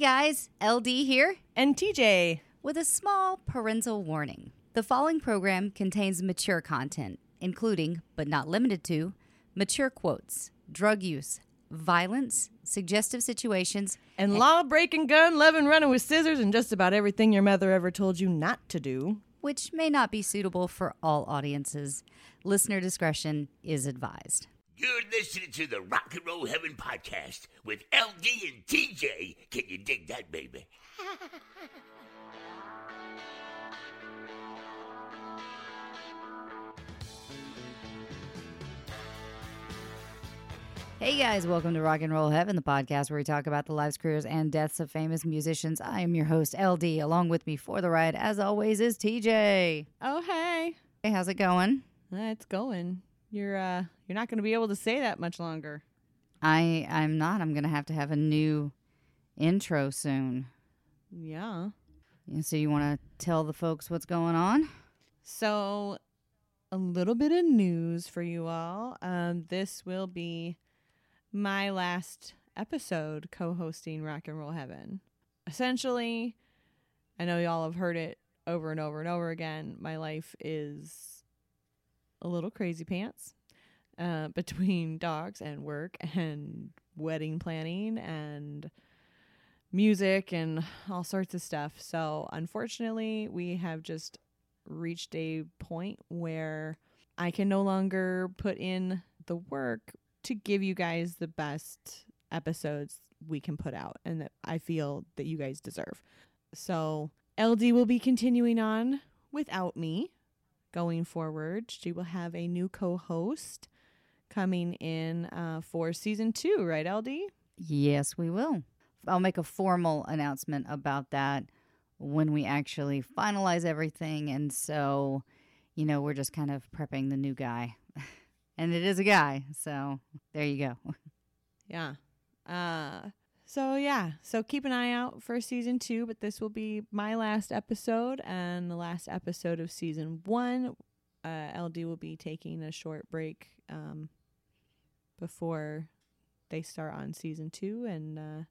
guys, LD here And TJ. with a small parental warning. The following program contains mature content, including, but not limited to, mature quotes, drug use, violence, suggestive situations, And law breaking, gun loving, running with scissors, and just about everything your mother ever told you not to do. which may not be suitable for all audiences. Listener discretion is advised. You're listening to the Rock and Roll Heaven podcast with LD and TJ. Can you dig that, baby? Hey guys, welcome to Rock and Roll Heaven, the podcast where we talk about the lives, careers, and deaths of famous musicians. I am your host, LD. Along with me for the ride, as always, is TJ. Oh, hey. Hey, how's it going? Uh, it's going. You're uh you're not gonna be able to say that much longer. I I'm not. I'm gonna have to have a new intro soon. Yeah. Yeah, So you want to tell the folks what's going on? So a little bit of news for you all. Um, this will be my last episode co-hosting Rock and Roll Heaven. Essentially, I know y'all have heard it over and over and over again. My life is a little crazy pants uh, between dogs and work and wedding planning and music and all sorts of stuff. So, unfortunately, we have just reached a point where I can no longer put in the work to give you guys the best episodes we can put out and that I feel that you guys deserve. So, LD will be continuing on without me going forward. She will have a new co host coming in uh, for season two, right, LD? Yes, we will. I'll make a formal announcement about that when we actually finalize everything. And so, you know, we're just kind of prepping the new guy. and it is a guy. So there you go. Yeah. Uh so yeah, so keep an eye out for season 2, but this will be my last episode and the last episode of season 1. Uh LD will be taking a short break um before they start on season 2 and uh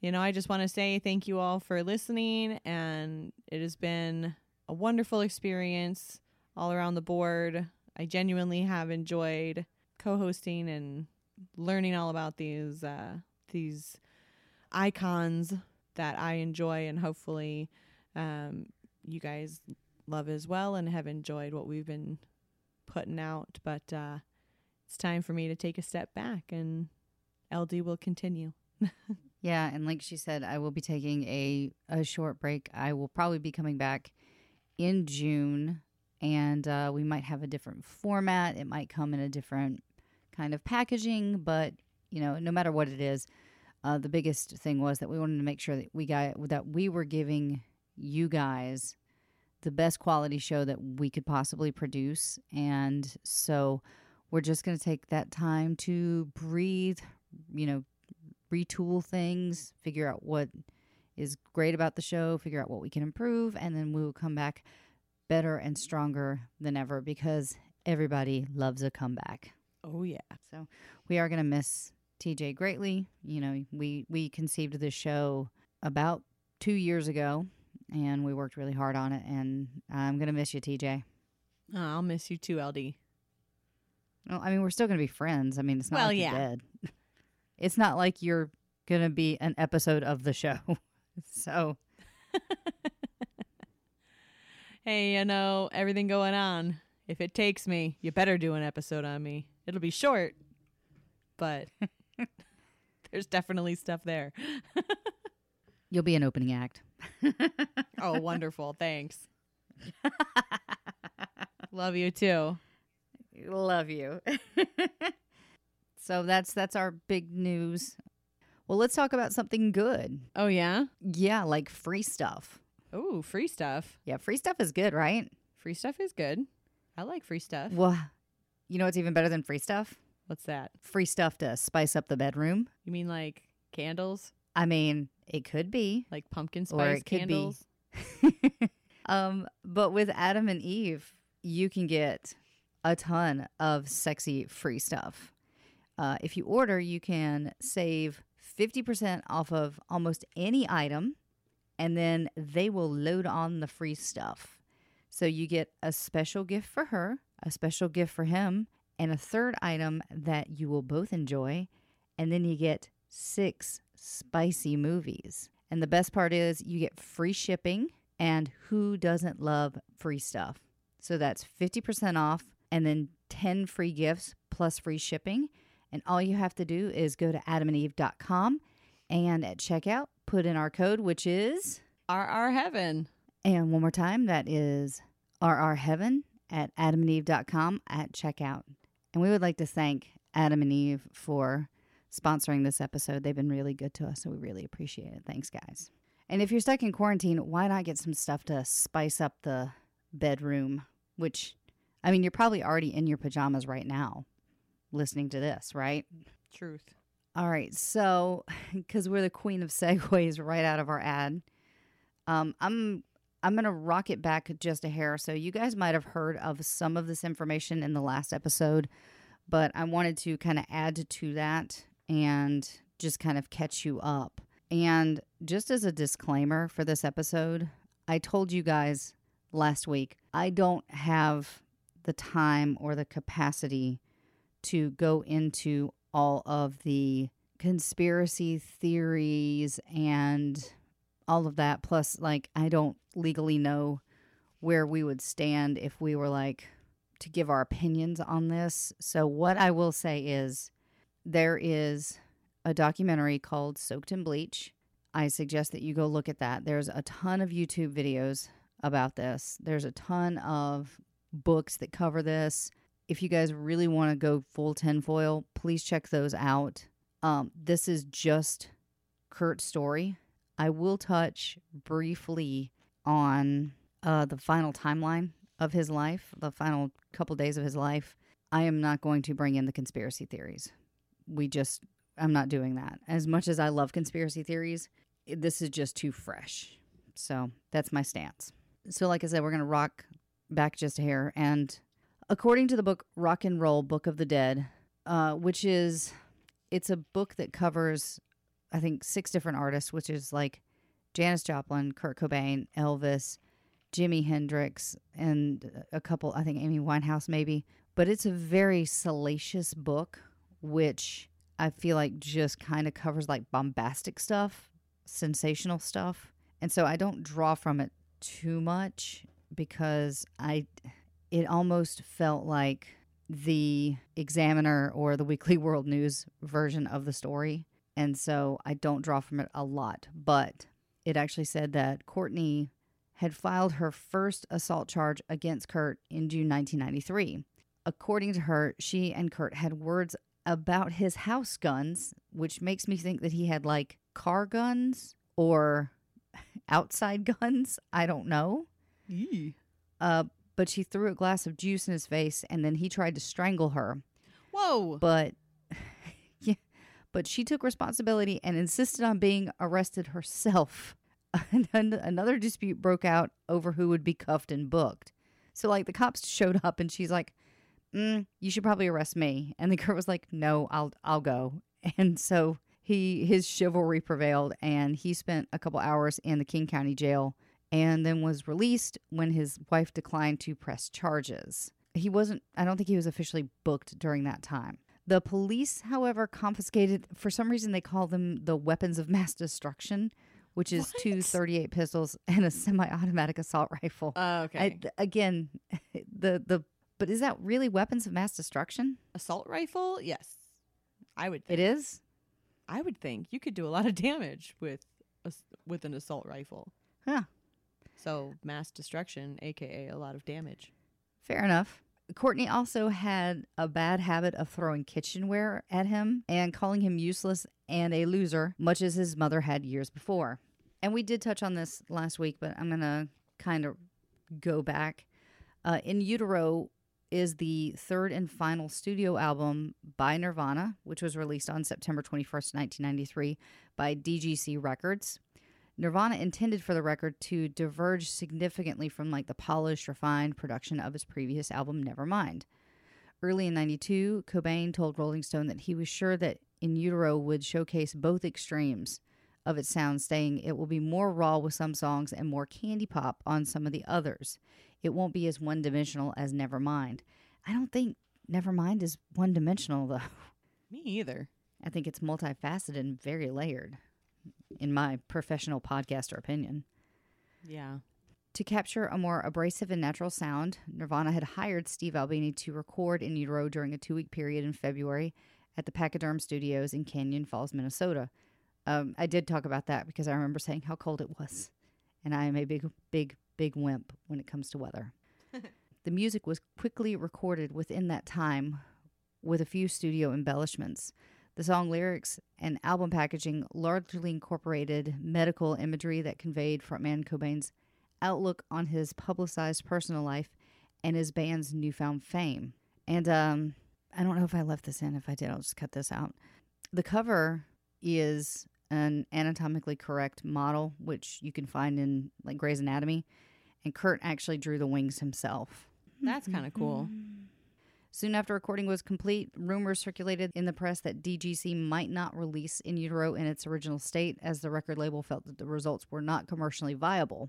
you know, I just want to say thank you all for listening and it has been a wonderful experience all around the board. I genuinely have enjoyed co-hosting and learning all about these uh, these icons that I enjoy and hopefully um, you guys love as well and have enjoyed what we've been putting out. But uh, it's time for me to take a step back and LD will continue. Yeah, and like she said, I will be taking a a short break. I will probably be coming back in June, and uh, we might have a different format. It might come in a different kind of packaging, but you know, no matter what it is, uh, the biggest thing was that we wanted to make sure that we got that we were giving you guys the best quality show that we could possibly produce, and so we're just going to take that time to breathe. You know, retool things, figure out what is great about the show, figure out what we can improve, and then we will come back better and stronger than ever because everybody loves a comeback. Oh yeah. So we are going to miss TJ greatly. You know, we we conceived this show about two years ago, and we worked really hard on it. And I'm going to miss you, TJ. Oh, I'll miss you too, LD. Well, I mean, we're still going to be friends. I mean, it's not Well, like you're dead. It's not like you're going to be an episode of the show. so Hey, you know, everything going on. If it takes me, you better do an episode on me. It'll be short, but there's definitely stuff there. you'll be an opening act. Oh, wonderful. Thanks. Love you too. Love you. so that's that's our big news. Well, let's talk about something good. Oh, yeah? Yeah, like free stuff. Oh, free stuff. Yeah, free stuff is good, right? Free stuff is good. I like free stuff. Well, you know what's even better than free stuff? What's that? Free stuff to spice up the bedroom. You mean like candles? I mean, it could be. Like pumpkin Or spice it could be- candles? um, but with Adam and Eve, you can get a ton of sexy free stuff. Uh, if you order, you can save 50% off of almost any item, and then they will load on the free stuff. So you get a special gift for her, a special gift for him, and a third item that you will both enjoy. And then you get six spicy movies. And the best part is you get free shipping. And who doesn't love free stuff? So that's 50% off and then 10 free gifts plus free shipping. And all you have to do is go to adamandeve.com and at checkout, put in our code, which is, RR Heaven. and one more time, that is RR Heaven at adamandeve.com at checkout. And we would like to thank Adam and Eve for sponsoring this episode. They've been really good to us, so we really appreciate it. Thanks, guys. And if you're stuck in quarantine, why not get some stuff to spice up the bedroom? Which, I mean, you're probably already in your pajamas right now listening to this, right? Truth. All right, so because we're the queen of segues right out of our ad, um, I'm I'm gonna rock it back just a hair. So you guys might have heard of some of this information in the last episode, but I wanted to kind of add to that and just kind of catch you up. And just as a disclaimer for this episode, I told you guys last week I don't have the time or the capacity to go into all of the conspiracy theories and all of that. Plus, like, I don't legally know where we would stand if we were like to give our opinions on this. So, what I will say is there is a documentary called Soaked in Bleach. I suggest that you go look at that. There's a ton of YouTube videos about this, there's a ton of books that cover this if you guys really want to go full tinfoil, please check those out. Um, this is just Kurt's story. I will touch briefly on uh, the final timeline of his life, the final couple days of his life. I am not going to bring in the conspiracy theories. We just, I'm not doing that. As much as I love conspiracy theories, this is just too fresh. So that's my stance. So, like I said, we're going to rock back just a hair and according to the book Rock and Roll Book of the Dead, uh, which is it's a book that covers I think six different artists, which is like Janis Joplin, Kurt Cobain, Elvis, Jimi Hendrix, and a couple I think Amy Winehouse maybe. But it's a very salacious book, which I feel like just kind of covers like bombastic stuff, sensational stuff. And so I don't draw from it too much because I it almost felt like the Examiner or the Weekly World News version of the story. And so I don't draw from it a lot. But it actually said that Courtney had filed her first assault charge against Kurt in June 1993. According to her, she and Kurt had words about his house guns, which makes me think that he had like car guns or outside guns. I don't know. Uh, but she threw a glass of juice in his face and then he tried to strangle her. Whoa. But but she took responsibility and insisted on being arrested herself. Another dispute broke out over who would be cuffed and booked. So like the cops showed up and she's like, mm, "You should probably arrest me." And the girl was like, "No, I'll I'll go." And so he his chivalry prevailed and he spent a couple hours in the King County jail and then was released when his wife declined to press charges. He wasn't, I don't think he was officially booked during that time. The police, however, confiscated, for some reason, they call them the weapons of mass destruction, which is two What? 38 pistols and a semi automatic assault rifle. Uh, okay. I, again, the, the, but is that really weapons of mass destruction? Assault rifle? Yes. I would think. It is? I would think you could do a lot of damage with a with an assault rifle. Huh. So mass destruction, aka a lot of damage. Fair enough. Courtney also had a bad habit of throwing kitchenware at him and calling him useless and a loser, much as his mother had years before. And we did touch on this last week, but I'm going to kind of go back. Uh, In Utero is the third and final studio album by Nirvana, which was released on September 21st, 1993, by DGC Records. Nirvana intended for the record to diverge significantly from like the polished, refined production of his previous album, Nevermind. Early in 92, Cobain told Rolling Stone that he was sure that In Utero would showcase both extremes of its sound, saying it will be more raw with some songs and more candy pop on some of the others. It won't be as one dimensional as Nevermind. I don't think Nevermind is one dimensional, though. Me either. I think it's multifaceted and very layered, in my professional podcaster opinion. Yeah. To capture a more abrasive and natural sound, Nirvana had hired Steve Albini to record in utero during a two week period in February at the Pachyderm Studios in Cannon Falls, Minnesota. Um, I did talk about that because I remember saying how cold it was. And I am a big, big, big wimp when it comes to weather. the music was quickly recorded within that time with a few studio embellishments. The song lyrics and album packaging largely incorporated medical imagery that conveyed frontman Cobain's outlook on his publicized personal life and his band's newfound fame. And um, I don't know if I left this in. If I did, I'll just cut this out. The cover is an anatomically correct model, which you can find in like Grey's Anatomy. And Kurt actually drew the wings himself. That's kind of cool. Soon after recording was complete, rumors circulated in the press that DGC might not release In Utero in its original state, as the record label felt that the results were not commercially viable.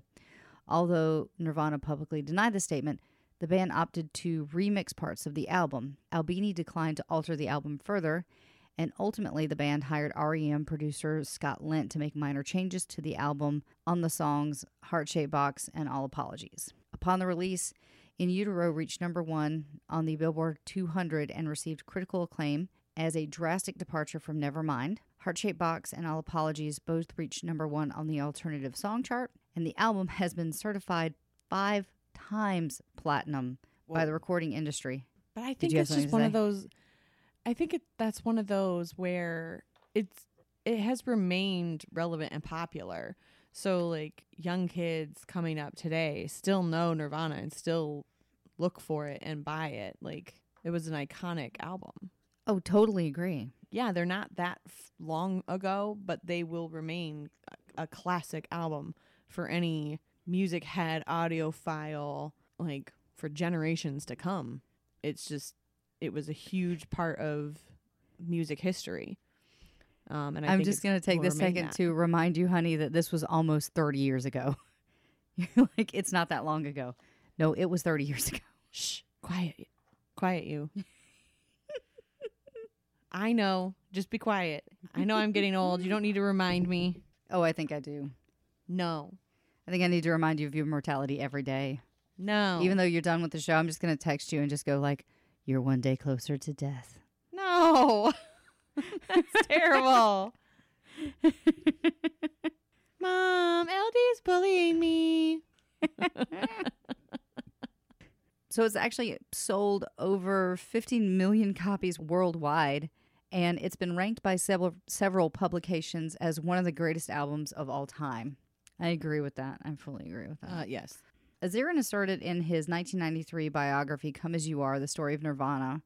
Although Nirvana publicly denied the statement, the band opted to remix parts of the album. Albini declined to alter the album further, and ultimately the band hired REM producer Scott Litt to make minor changes to the album on the songs Heart Shaped Box and All Apologies. Upon the release, In Utero reached number one on the Billboard 200 and received critical acclaim as a drastic departure from Nevermind. Heart Shaped Box and All Apologies both reached number one on the alternative song chart, and the album has been certified five times platinum by the recording industry. But I think it's just one say? of those. I think it, that's one of those where it's it has remained relevant and popular. So like young kids coming up today still know Nirvana and still look for it and buy it. Like it was an iconic album. Oh, totally agree. Yeah, they're not that f- long ago, but they will remain a, a classic album for any music head, audiophile, like for generations to come. It's just, it was a huge part of music history. Um, and I I'm think just going to take this second that. to remind you, honey, that this was almost 30 years ago. You're like, it's not that long ago. No, it was 30 years ago. Shh, quiet, quiet you. I know. Just be quiet. I know I'm getting old. You don't need to remind me. Oh, I think I do. No, I think I need to remind you of your mortality every day. no. Even though you're done with the show, I'm just going to text you and just go like, you're one day closer to death. No. That's terrible. Mom, LD's bullying me. So it's actually sold over 15 million copies worldwide, and it's been ranked by several several publications as one of the greatest albums of all time. I agree with that. I fully agree with that. Uh, yes. Azerrad asserted in his 1993 biography, Come As You Are, The Story of Nirvana,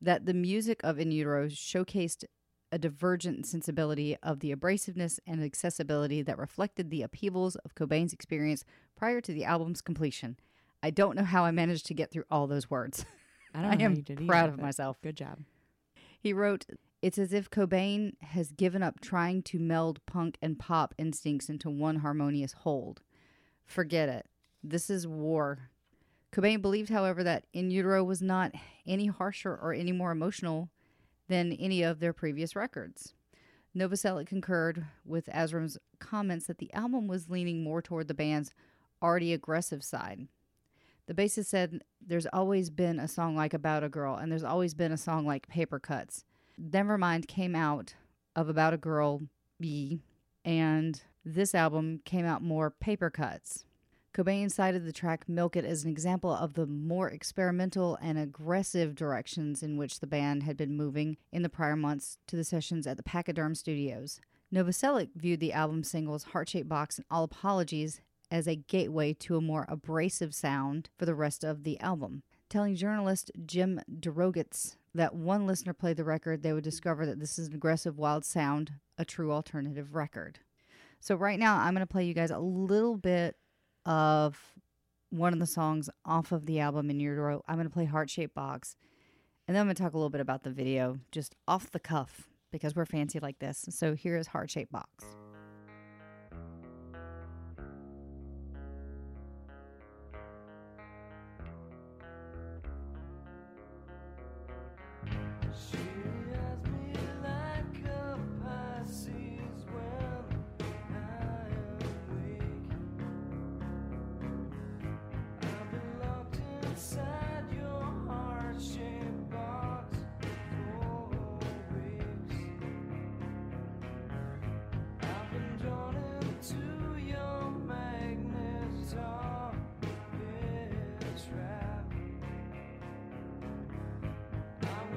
that the music of In Utero showcased a divergent sensibility of the abrasiveness and accessibility that reflected the upheavals of Cobain's experience prior to the album's completion. I don't know how I managed to get through all those words. I don't I am you did either, proud of myself. Good job. He wrote, It's as if Cobain has given up trying to meld punk and pop instincts into one harmonious hold. Forget it. This is war. Cobain believed, however, that In Utero was not any harsher or any more emotional than any of their previous records. Novoselic concurred with Azerrad's comments that the album was leaning more toward the band's already aggressive side. The bassist said, There's always been a song like About a Girl, and there's always been a song like Paper Cuts. Nevermind came out of About a Girl B, and this album came out more Paper Cuts. Cobain cited the track Milk It as an example of the more experimental and aggressive directions in which the band had been moving in the prior months to the sessions at the Pachyderm Studios. Novoselic viewed the album singles Heart Shaped Box and All Apologies as a gateway to a more abrasive sound for the rest of the album. Telling journalist Jim DeRogatis that one listener played the record, they would discover that this is an aggressive, wild sound, a true alternative record. So, right now, I'm going to play you guys a little bit of one of the songs off of the album in Utero. I'm going to play Heart Shaped Box. And then I'm going to talk a little bit about the video, just off the cuff, because we're fancy like this. So here is Heart Shaped Box.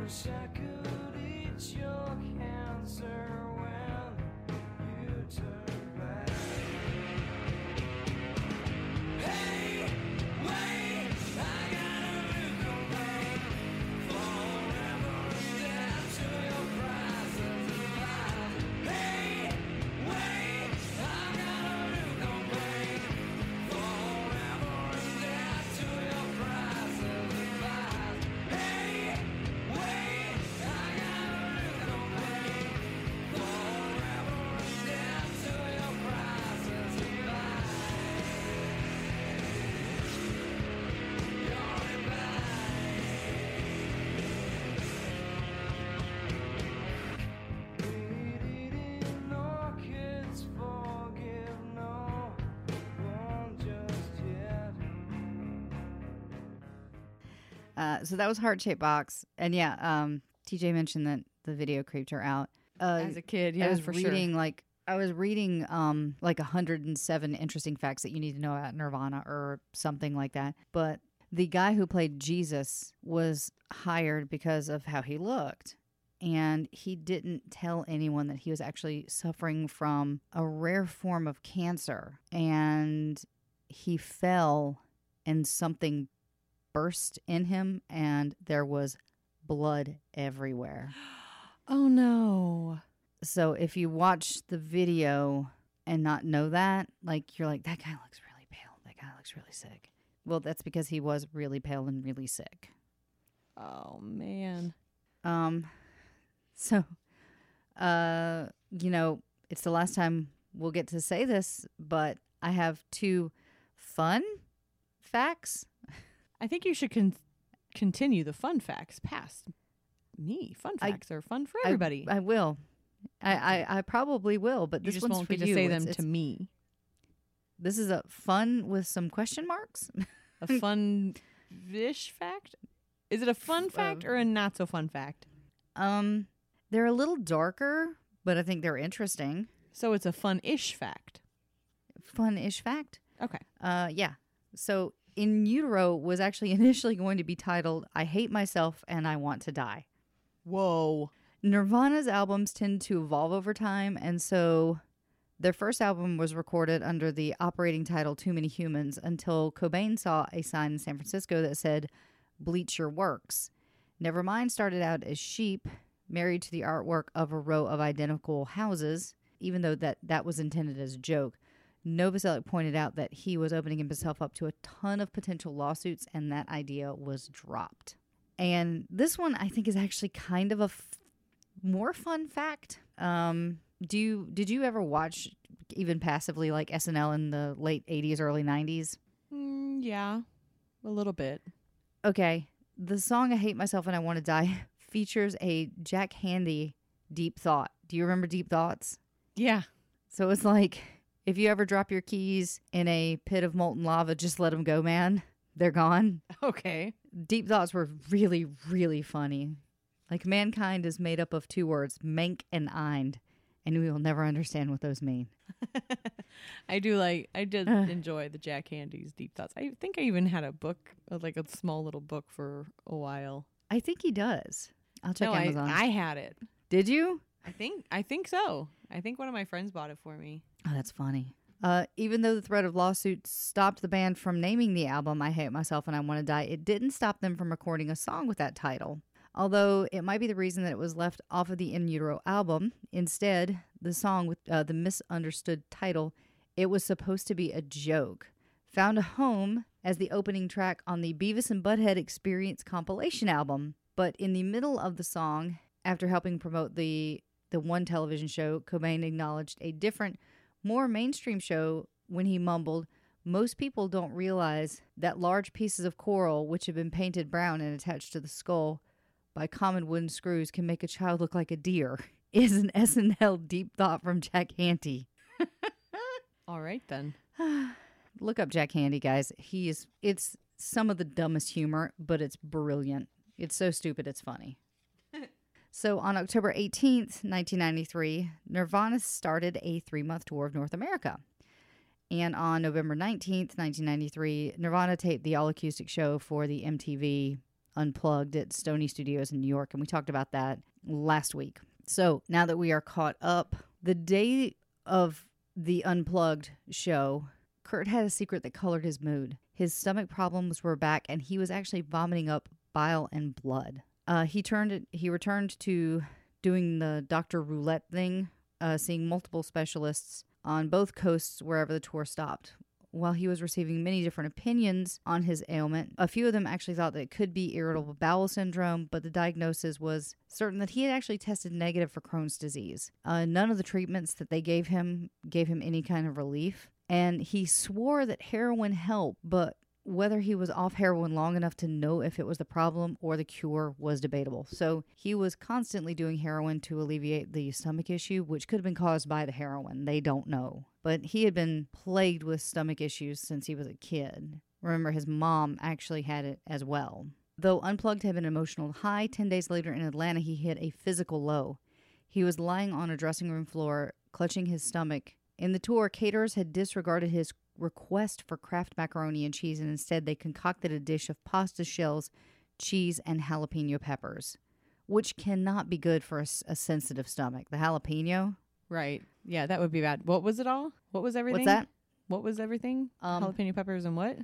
Wish I could eat your So that was Heart Shaped Box. And yeah, um, TJ mentioned that the video creeped her out. Uh, As a kid, yeah, I was for reading sure. like I was reading um like 107 interesting facts that you need to know about Nirvana or something like that. But the guy who played Jesus was hired because of how he looked. And he didn't tell anyone that he was actually suffering from a rare form of cancer. And he fell and something burst in him and there was blood everywhere. Oh no. So if you watch the video and not know that, like you're like, that guy looks really pale. That guy looks really sick. Well, that's because he was really pale and really sick. Oh man. Um, so, uh, you know, it's the last time we'll get to say this, but I have two fun facts. I think you should con- continue the fun facts past me. Fun I- facts are fun for everybody. I, will. I, I, I probably will, but you this just one's won't for get to you. say It's- them it's- to me. This is a fun with some question marks. A fun ish fact? Is it a fun fact uh, or a not so fun fact? Um, they're a little darker, but I think they're interesting. So it's a fun ish fact. Fun-ish fact. Okay. Uh, yeah. So in utero was actually initially going to be titled "I Hate Myself and I Want to Die." Whoa. Nirvana's albums tend to evolve over time, and so their first album was recorded under the operating title Too Many Humans until Cobain saw a sign in San Francisco that said Bleach Your Works. Nevermind started out as sheep, married to the artwork of a row of identical houses, even though that, that was intended as a joke. Novoselic pointed out that he was opening himself up to a ton of potential lawsuits, and that idea was dropped. And this one, I think, is actually kind of a f- more fun fact. Um, do you did you ever watch even passively like SNL in the late '80s, early '90s? Mm, yeah. A little bit. Okay, the song "I Hate Myself and I Want to Die" features a Jack Handey "Deep Thought." Do you remember "Deep Thoughts"? Yeah. So it's like if you ever drop your keys in a pit of molten lava, just let them go, man. They're gone. Okay. Deep Thoughts were really, really funny. Like mankind is made up of two words, mank and eind, and we will never understand what those mean. I do like I did enjoy the Jack Handey's deep thoughts. I think I even had a book, uh, like a small little book for a while. I think he does. I'll check no, I, Amazon. I had it. Did you? I think I think so. I think one of my friends bought it for me. Oh, that's funny. Uh, even though the threat of lawsuits stopped the band from naming the album I Hate Myself and I Want to Die, it didn't stop them from recording a song with that title. Although it might be the reason that it was left off of the In Utero album. Instead, the song with uh, the misunderstood title, it was supposed to be a joke, found a home as the opening track on the Beavis and Butthead Experience compilation album. But in the middle of the song, after helping promote the the one television show, Cobain acknowledged a different, more mainstream show when he mumbled, Most people don't realize that large pieces of coral, which have been painted brown and attached to the skull by common wooden screws, can make a child look like a deer. Is an SNL deep thought from Jack Handey. All right then. Look up Jack Handey, guys. He is it's some of the dumbest humor, but it's brilliant. It's so stupid it's funny. So on October 18th, 1993, Nirvana started a 3-month tour of North America. And on November 19th, 1993, Nirvana taped the all acoustic show for the MTV Unplugged at Sony Studios in New York, and we talked about that last week. So now that we are caught up, the day of the Unplugged show, Kurt had a secret that colored his mood. His stomach problems were back, and he was actually vomiting up bile and blood. Uh, he turned. He returned to doing the Doctor Roulette thing, uh, seeing multiple specialists on both coasts wherever the tour stopped. While he was receiving many different opinions on his ailment, a few of them actually thought that it could be irritable bowel syndrome, but the diagnosis was certain that he had actually tested negative for Crohn's disease. Uh, none of the treatments that they gave him gave him any kind of relief, and he swore that heroin helped, but whether he was off heroin long enough to know if it was the problem or the cure was debatable. So he was constantly doing heroin to alleviate the stomach issue, which could have been caused by the heroin. They don't know. But he had been plagued with stomach issues since he was a kid. Remember, his mom actually had it as well. Though Unplugged had an emotional high, 10 days later in Atlanta, he hit a physical low. He was lying on a dressing room floor, clutching his stomach. In the tour, caterers had disregarded his request for Kraft macaroni and cheese, and instead they concocted a dish of pasta shells, cheese, and jalapeno peppers, which cannot be good for a sensitive stomach. The jalapeno, Right. Yeah, that would be bad. What was it all? What was everything? what's that? What was everything? Um, Jalapeno peppers and what?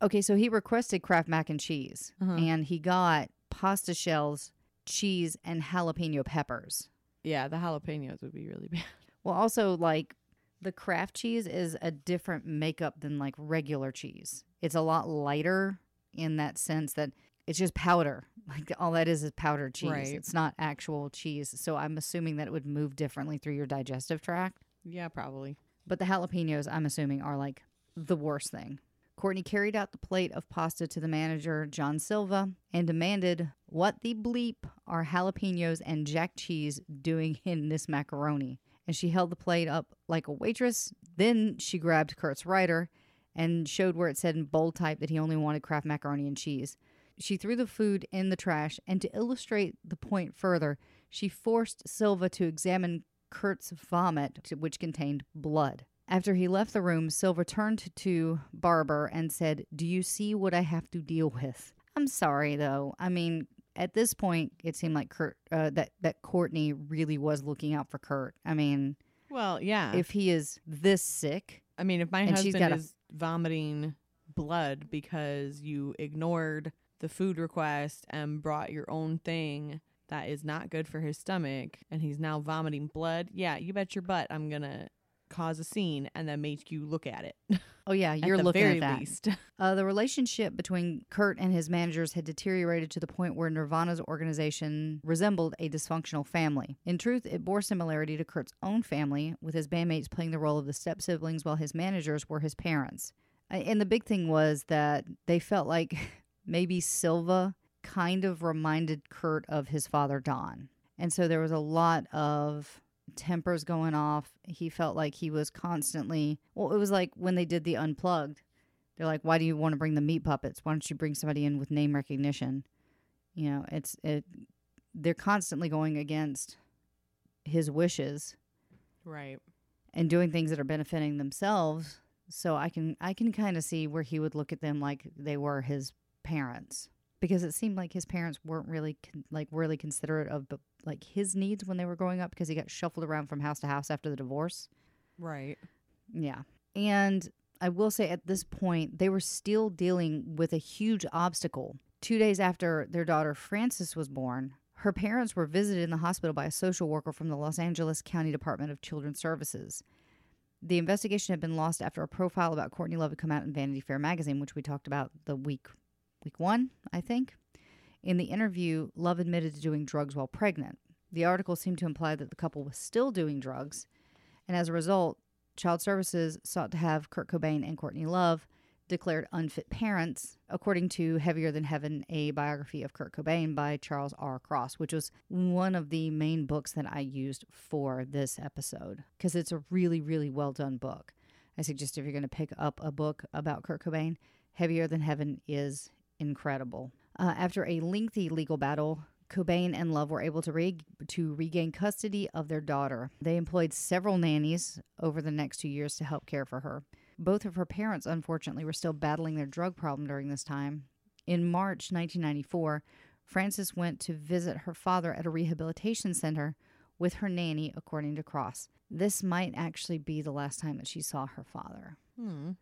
Okay, so he requested Kraft mac and cheese, Uh-huh. and he got pasta shells, cheese, and jalapeno peppers. Yeah, the jalapenos would be really bad. Well, also like the Kraft cheese is a different makeup than like regular cheese. It's a lot lighter in that sense that it's just powder. Like all that is is powdered cheese. Right. It's not actual cheese. So I'm assuming that it would move differently through your digestive tract. Yeah, probably. But the jalapenos, I'm assuming, are like the worst thing. Courtney carried out the plate of pasta to the manager, John Silva, and demanded, What the bleep are jalapenos and jack cheese doing in this macaroni? And she held the plate up like a waitress. Then she grabbed Kurt's writer and showed where it said in bold type that he only wanted Kraft macaroni and cheese. She threw the food in the trash, and to illustrate the point further, she forced Silva to examine Kurt's vomit, which contained blood. After he left the room, Silva turned to Barber and said, Do you see what I have to deal with? I'm sorry, though. I mean, at this point, it seemed like Kurt, uh, that, that Courtney really was looking out for Kurt. I mean, Well, yeah. if he is this sick, I mean, if my husband got a- is vomiting blood because you ignored the food request and brought your own thing that is not good for his stomach and he's now vomiting blood, yeah, you bet your butt I'm going to cause a scene and then make you look at it. oh, yeah, you're the looking very at that. least. Uh, the relationship between Kurt and his managers had deteriorated to the point where Nirvana's organization resembled a dysfunctional family. In truth, it bore similarity to Kurt's own family, with his bandmates playing the role of the step siblings while his managers were his parents. And the big thing was that they felt like maybe Silva kind of reminded Kurt of his father, Don. And so there was a lot of tempers going off. He felt like he was constantly, well, it was like when they did the unplugged. They're like, why do you want to bring the meat puppets? Why don't you bring somebody in with name recognition? You know, it's it. They're constantly going against his wishes right. and doing things that are benefiting themselves. So I can I can kind of see where he would look at them like they were his parents because it seemed like his parents weren't really con- like really considerate of the, like his needs when they were growing up because he got shuffled around from house to house after the divorce. Right. Yeah. And I will say at this point, they were still dealing with a huge obstacle. Two days after their daughter Frances was born, her parents were visited in the hospital by a social worker from the Los Angeles County Department of Children's Services. The investigation had been lost after a profile about Courtney Love had come out in Vanity Fair magazine, which we talked about the week week one, I think. In the interview, Love admitted to doing drugs while pregnant. The article seemed to imply that the couple was still doing drugs, and as a result, Child Services sought to have Kurt Cobain and Courtney Love declared unfit parents, according to Heavier Than Heaven, a biography of Kurt Cobain by Charles R. Cross, which was one of the main books that I used for this episode because it's a really, really well done book. I suggest if you're going to pick up a book about Kurt Cobain, Heavier Than Heaven is incredible. Uh, after a lengthy legal battle, Cobain and Love were able to, re- to regain custody of their daughter. They employed several nannies over the next two years to help care for her. Both of her parents, unfortunately, were still battling their drug problem during this time. In March 1994, Frances went to visit her father at a rehabilitation center with her nanny, according to Cross. This might actually be the last time that she saw her father. Hmm.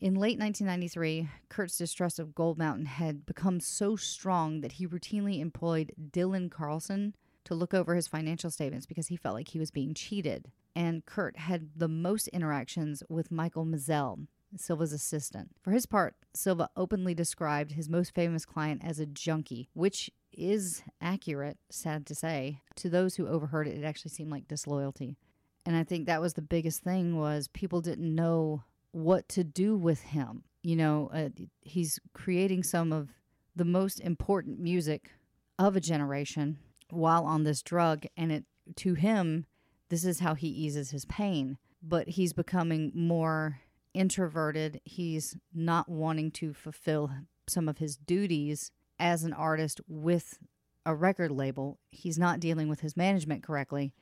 In late 1993, Kurt's distrust of Gold Mountain had become so strong that he routinely employed Dylan Carlson to look over his financial statements because he felt like he was being cheated. And Kurt had the most interactions with Michael Meisel, Silva's assistant. For his part, Silva openly described his most famous client as a junkie, which is accurate, sad to say. To those who overheard it, it actually seemed like disloyalty. And I think that was the biggest thing was people didn't know what to do with him. You know, uh, he's creating some of the most important music of a generation while on this drug and it to him this is how he eases his pain, but he's becoming more introverted. He's not wanting to fulfill some of his duties as an artist with a record label. He's not dealing with his management correctly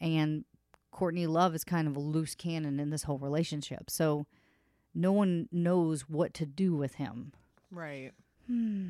and Courtney Love is kind of a loose cannon in this whole relationship. So no one knows what to do with him. Right. Hmm.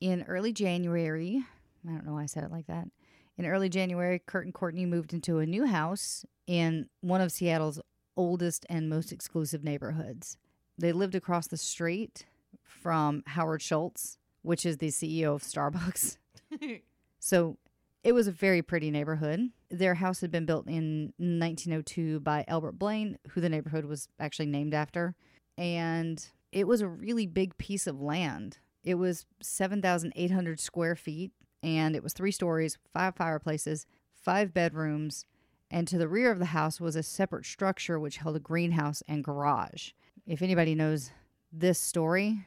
In early January, I don't know why I said it like that. In early January, Kurt and Courtney moved into a new house in one of Seattle's oldest and most exclusive neighborhoods. They lived across the street from Howard Schultz, which is the CEO of Starbucks. So it was a very pretty neighborhood. Their house had been built in 1902 by Albert Blaine, who the neighborhood was actually named after. And it was a really big piece of land. It was 7,800 square feet, and it was three stories, five fireplaces, five bedrooms, and to the rear of the house was a separate structure which held a greenhouse and garage. If anybody knows this story,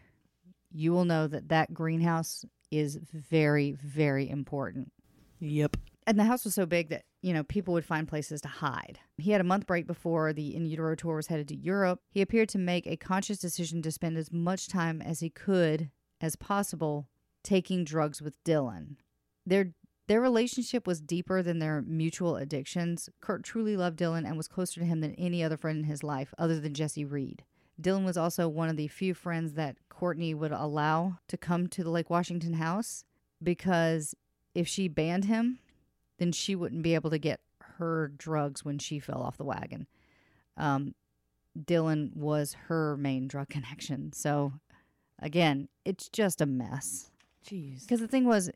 you will know that that greenhouse is very, very important. Yep. And the house was so big that, you know, people would find places to hide. He had a month break before the In Utero tour was headed to Europe. He appeared to make a conscious decision to spend as much time as he could as possible taking drugs with Dylan. Their their relationship was deeper than their mutual addictions. Kurt truly loved Dylan and was closer to him than any other friend in his life other than Jesse Reed. Dylan was also one of the few friends that Courtney would allow to come to the Lake Washington house because if she banned him, then she wouldn't be able to get her drugs when she fell off the wagon. Um, Dylan was her main drug connection. So, again, it's just a mess. Jeez. Because the thing was,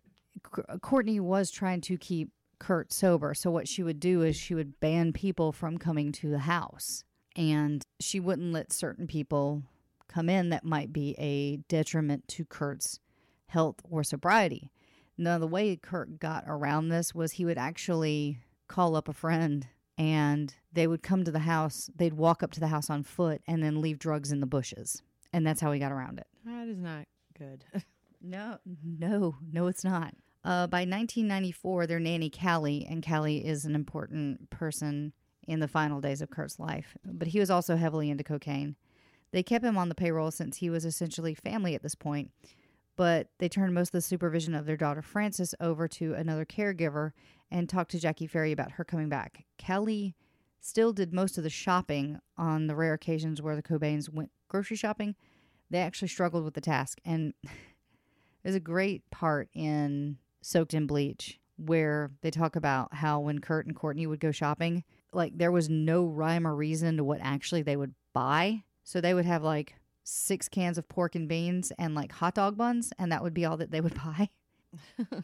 C- Courtney was trying to keep Kurt sober. So, what she would do is she would ban people from coming to the house. And she wouldn't let certain people come in that might be a detriment to Kurt's health or sobriety. Now, the way Kurt got around this was he would actually call up a friend and they would come to the house. They'd walk up to the house on foot and then leave drugs in the bushes. And that's how he got around it. That is not good. No, no, no, it's not. Uh, by 1994, their nanny, Callie, and Callie is an important person in the final days of Kurt's life, but he was also heavily into cocaine. They kept him on the payroll since he was essentially family at this point, but they turned most of the supervision of their daughter Frances over to another caregiver and talked to Jackie Farry about her coming back. Kelly still did most of the shopping on the rare occasions where the Cobains went grocery shopping. They actually struggled with the task, and there's a great part in Soaked in Bleach where they talk about how when Kurt and Courtney would go shopping, like there was no rhyme or reason to what actually they would buy. So they would have like six cans of pork and beans and like hot dog buns, and that would be all that they would buy.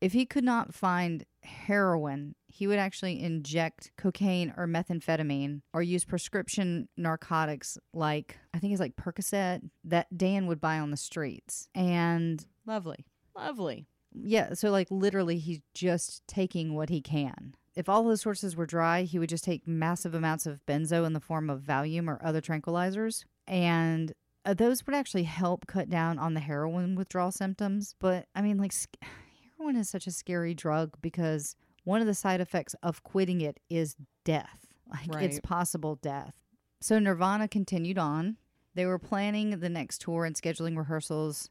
if he could not find heroin, he would actually inject cocaine or methamphetamine or use prescription narcotics like I think it's like Percocet that Dan would buy on the streets. And Lovely. Lovely. Yeah, so like literally he's just taking what he can. If all his sources were dry, he would just take massive amounts of benzo in the form of Valium or other tranquilizers. And uh, those would actually help cut down on the heroin withdrawal symptoms. But I mean, like, sc- heroin is such a scary drug because one of the side effects of quitting it is death. Like, it's possible death. So Nirvana continued on. They were planning the next tour and scheduling rehearsals,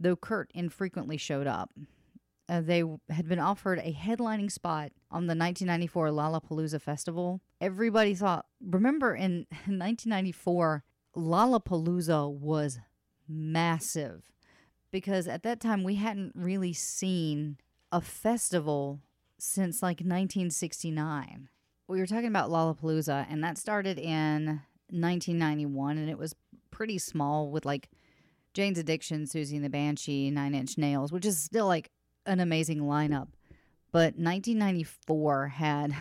though Kurt infrequently showed up. Uh, they had been offered a headlining spot on the 1994 Lollapalooza Festival. Everybody thought, remember in 1994, Lollapalooza was massive because at that time we hadn't really seen a festival since like 1969. We were talking about Lollapalooza, and that started in 1991, and it was pretty small with like Jane's Addiction, Siouxsie and the Banshee, Nine Inch Nails, which is still like an amazing lineup. But 1994 had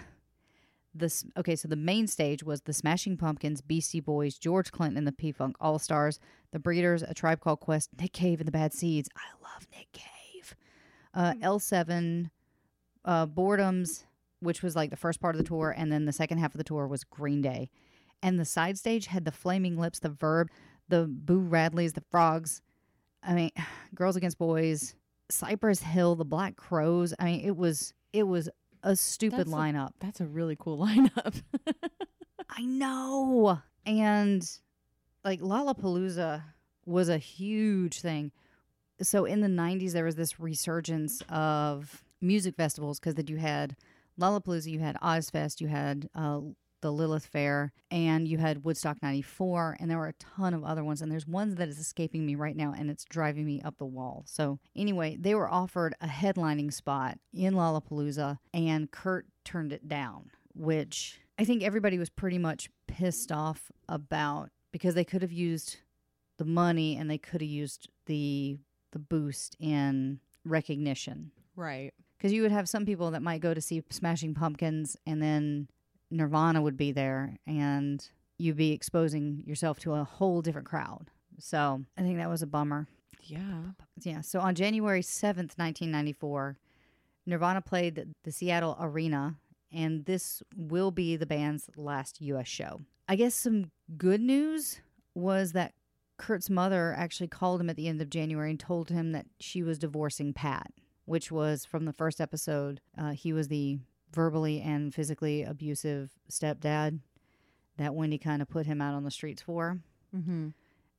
this. Okay, so the main stage was the Smashing Pumpkins, Beastie Boys, George Clinton and the P Funk All Stars, the Breeders, A Tribe Called Quest, Nick Cave and the Bad Seeds. I love Nick Cave. Uh, L7, uh, Boredoms, which was like the first part of the tour, and then the second half of the tour was Green Day. And the side stage had the Flaming Lips, the Verve, the Boo Radleys, the Frogs. I mean, Girls Against Boys, Cypress Hill, the Black Crowes. I mean, it was it was a stupid That's a- lineup. That's a really cool lineup. I know. And like Lollapalooza was a huge thing. So in the 90s, there was this resurgence of music festivals because that you had Lollapalooza, you had Ozzfest, you had uh, the Lilith Fair, and you had Woodstock 94, and there were a ton of other ones. And there's one that is escaping me right now, and it's driving me up the wall. So anyway, they were offered a headlining spot in Lollapalooza, and Kurt turned it down, which I think everybody was pretty much pissed off about because they could have used the money and they could have used the the boost in recognition right. because you would have some people that might go to see Smashing Pumpkins and then Nirvana would be there and you'd be exposing yourself to a whole different crowd. So I think that was a bummer. Yeah. Yeah. So on January 7th, 1994, Nirvana played the, Seattle Arena, and this will be the band's last U.S. show. I guess some good news was that Kurt's mother actually called him at the end of January and told him that she was divorcing Pat, which was from the first episode. Uh, he was the verbally and physically abusive stepdad that Wendy kind of put him out on the streets for. Mm-hmm.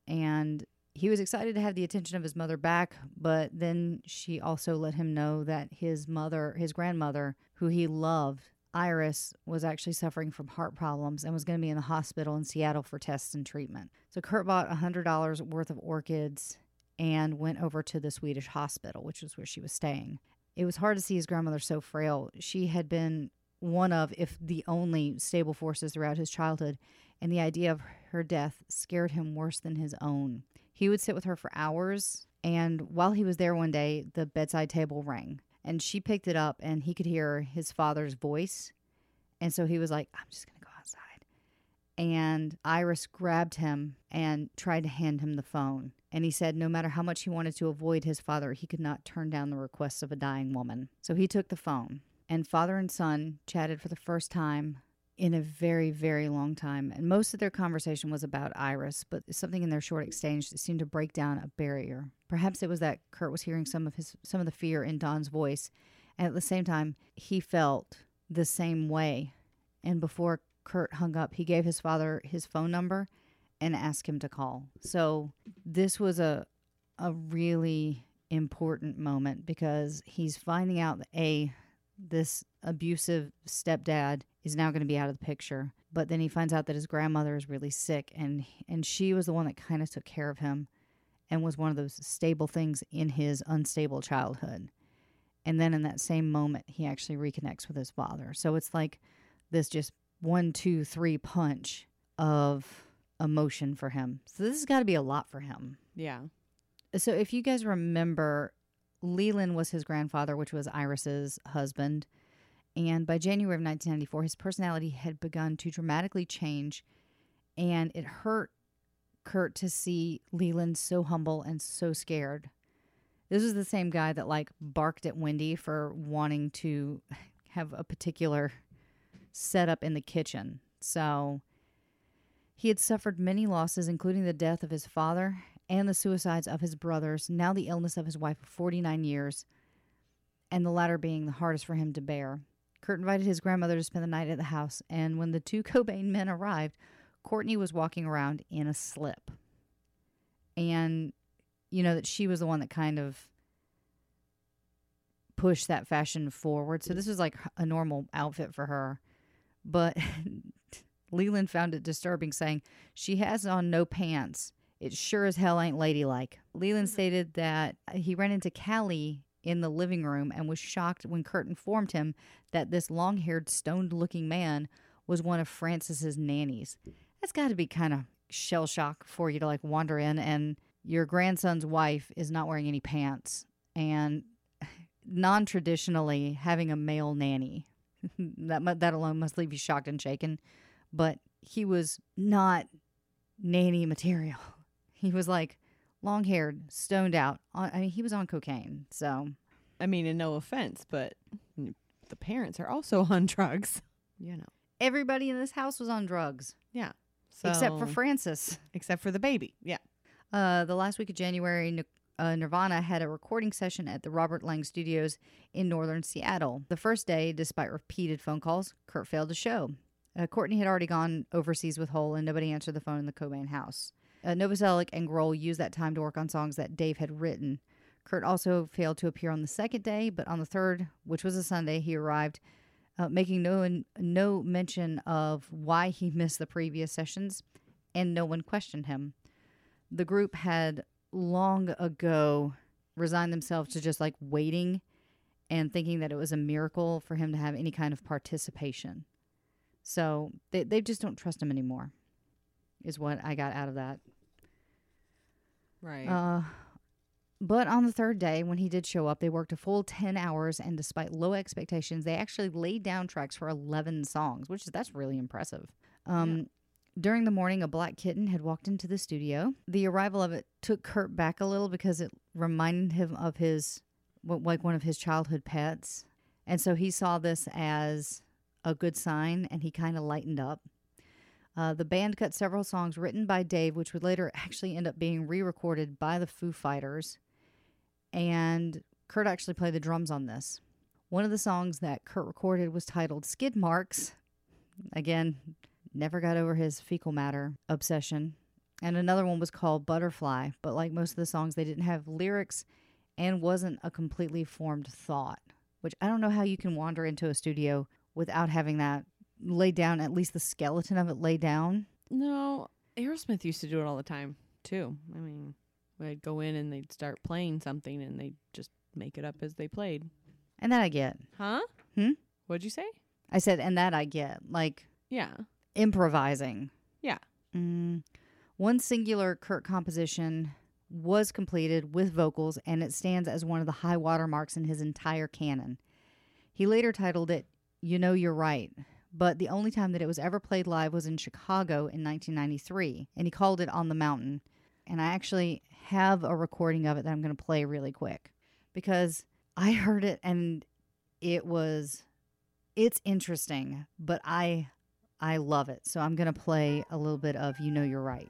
and he was excited to have the attention of his mother back but then she also let him know that his mother his grandmother who he loved iris was actually suffering from heart problems and was going to be in the hospital in seattle for tests and treatment. So kurt bought $100 worth of orchids and went over to the swedish hospital which was where she was staying it was hard to see his grandmother so frail she had been one of if the only stable forces throughout his childhood and the idea of her death scared him worse than his own. He would sit with her for hours, and while he was there one day, the bedside table rang, and she picked it up, and he could hear his father's voice. And so he was like, I'm just going to go outside. And Iris grabbed him and tried to hand him the phone. And he said no matter how much he wanted to avoid his father, he could not turn down the requests of a dying woman. So he took the phone, and father and son chatted for the first time in a very, very long time. And most of their conversation was about Iris, but something in their short exchange seemed to break down a barrier. Perhaps it was that Kurt was hearing some of his some of the fear in Don's voice, and at the same time, he felt the same way. And before Kurt hung up, he gave his father his phone number and ask him to call. So this was a a really important moment because he's finding out that a this abusive stepdad is now going to be out of the picture. But then he finds out that his grandmother is really sick, and and she was the one that kind of took care of him, and was one of those stable things in his unstable childhood. And then in that same moment, he actually reconnects with his father. So it's like this just one, two, three punch of emotion for him. So this has got to be a lot for him. Yeah. So if you guys remember, Leland was his grandfather, which was Iris's husband. And by January of 1994, his personality had begun to dramatically change. And it hurt Kurt to see Leland so humble and so scared. This was the same guy that like barked at Wendy for wanting to have a particular setup in the kitchen. So he had suffered many losses, including the death of his father and the suicides of his brothers, now the illness of his wife of 49 years, and the latter being the hardest for him to bear. Kurt invited his grandmother to spend the night at the house, and when the two Cobain men arrived, Courtney was walking around in a slip. And you know that she was the one that kind of pushed that fashion forward. So this was like a normal outfit for her. But Leland found it disturbing, saying, She has on no pants. It sure as hell ain't ladylike. Leland mm-hmm. stated that uh, he ran into Cali in the living room and was shocked when Kurt informed him that this long haired, stoned looking man was one of Francis's nannies. That's got to be kind of shell shock for you to like wander in and your grandson's wife is not wearing any pants and non traditionally having a male nanny. that, that alone must leave you shocked and shaken. But he was not nanny material. He was like long haired, stoned out. I mean, he was on cocaine. So I mean, and no offense, but the parents are also on drugs. You know. everybody in this house was on drugs Yeah. except for So- Francis. except for the baby. Yeah. Uh, the last week of January, uh, Nirvana had a recording session at the Robert Lang Studios in northern Seattle. The first day, despite repeated phone calls, Kurt failed to show. Uh, Courtney had already gone overseas with Hole, and nobody answered the phone in the Cobain house. Uh, Novoselic and Grohl used that time to work on songs that Dave had written. Kurt also failed to appear on the second day, but on the third, which was a Sunday, he arrived, uh, making no no mention of why he missed the previous sessions, and no one questioned him the group had long ago resigned themselves to just like waiting and thinking that it was a miracle for him to have any kind of participation. So they, they just don't trust him anymore, is what I got out of that. Right. Uh, but on the third day, when he did show up, they worked a full 10 hours, and despite low expectations, they actually laid down tracks for 11 songs, which is that's really impressive. Um, During the morning, a black kitten had walked into the studio. The arrival of it took Kurt back a little because it reminded him of his, like one of his childhood pets. And so he saw this as a good sign and he kind of lightened up. Uh, the band cut several songs written by Dave, which would later actually end up being re recorded by the Foo Fighters. And Kurt actually played the drums on this. One of the songs that Kurt recorded was titled Skid Marks. Again, never got over his fecal matter obsession. And another one was called Butterfly, but like most of the songs, they didn't have lyrics and wasn't a completely formed thought, which I don't know how you can wander into a studio without having that laid down, at least the skeleton of it laid down. no, Aerosmith used to do it all the time too. I mean, they'd go in and they'd start playing something and they'd just make it up as they played. And that I get. Huh? Hmm? What'd you say? I said, and that I get. Like Yeah. improvising. Yeah. Mm. One singular Kurt composition was completed with vocals, and it stands as one of the high water marks in his entire canon. He later titled it You Know You're Right, but the only time that it was ever played live was in Chicago in 1993, and he called it On the Mountain. And I actually have a recording of it that I'm going to play really quick because I heard it and it was it's interesting, but I I love it. So I'm going to play a little bit of You Know You're Right.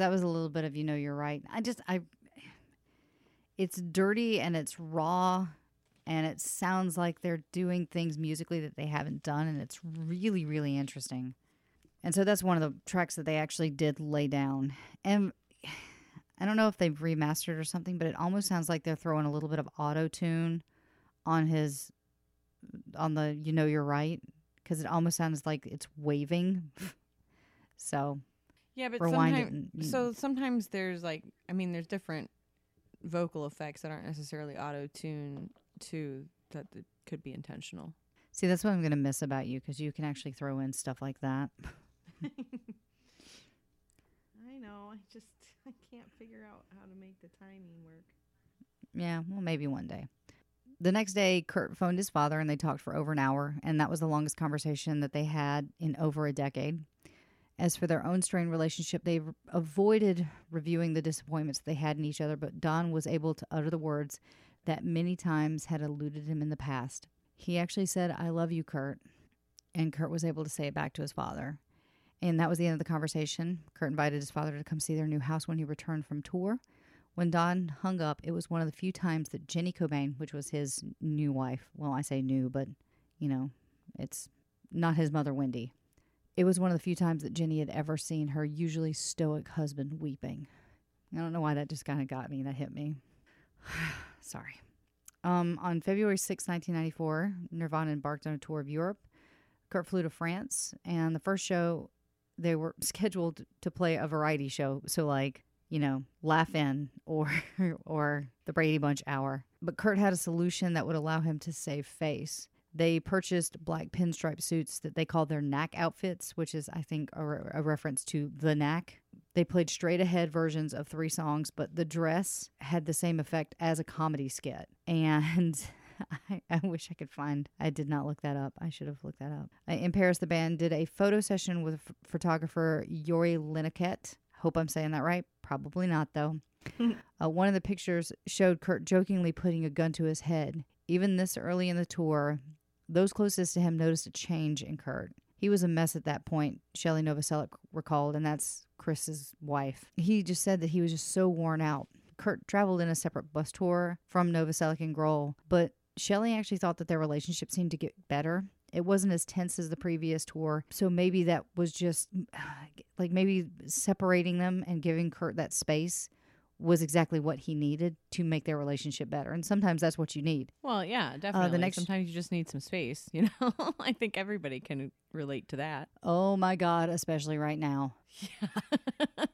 That was a little bit of you know you're right. I just I it's dirty and it's raw and it sounds like they're doing things musically that they haven't done and it's really really interesting. And so that's one of the tracks that they actually did lay down. And I don't know if they've remastered or something, but it almost sounds like they're throwing a little bit of auto tune on his on the you know you're right because it almost sounds like it's waving. so Yeah, but rewind it. sometimes And, so sometimes there's like I mean there's different vocal effects that aren't necessarily auto tune too that th- could be intentional. See, that's what I'm going to miss about you because you can actually throw in stuff like that. I know. I just I can't figure out how to make the timing work. Yeah, well, maybe one day. The next day, Kurt phoned his father and they talked for over an hour, and that was the longest conversation that they had in over a decade. As for their own strained relationship, they avoided reviewing the disappointments they had in each other, but Don was able to utter the words that many times had eluded him in the past. He actually said, I love you, Kurt. And Kurt was able to say it back to his father. And that was the end of the conversation. Kurt invited his father to come see their new house when he returned from tour. When Don hung up, it was one of the few times that Jenny Cobain, which was his new wife, well, I say new, but, you know, it's not his mother, Wendy. It was one of the few times that Jenny had ever seen her usually stoic husband weeping. I don't know why that just kind of got me. That hit me. Sorry. Um, on February 6, 1994, Nirvana embarked on a tour of Europe. Kurt flew to France, and the first show they were scheduled to play a variety show. So, like, you know, Laugh In or or the Brady Bunch Hour. But Kurt had a solution that would allow him to save face. They purchased black pinstripe suits that they called their Knack outfits, which is, I think, a, re- a reference to the Knack. They played straight ahead versions of three songs, but the dress had the same effect as a comedy skit. And I, I wish I could find. I did not look that up. I should have looked that up. Uh, In Paris, the band did a photo session with ph- photographer Yuri Lenquette. Hope I'm saying that right. Probably not, though. uh, one of the pictures showed Kurt jokingly putting a gun to his head. Even this early in the tour, those closest to him noticed a change in Kurt. He was a mess at that point, Shelley Novoselic recalled, and that's Chris's wife. He just said that he was just so worn out. Kurt traveled in a separate bus tour from Novoselic and Grohl, but Shelley actually thought that their relationship seemed to get better. It wasn't as tense as the previous tour, so maybe that was just like maybe separating them and giving Kurt that space was exactly what he needed to make their relationship better. And sometimes that's what you need. Well, yeah, uh, definitely. The next- Sometimes you just need some space, you know. I think everybody can relate to that. Oh my God, especially right now. Yeah.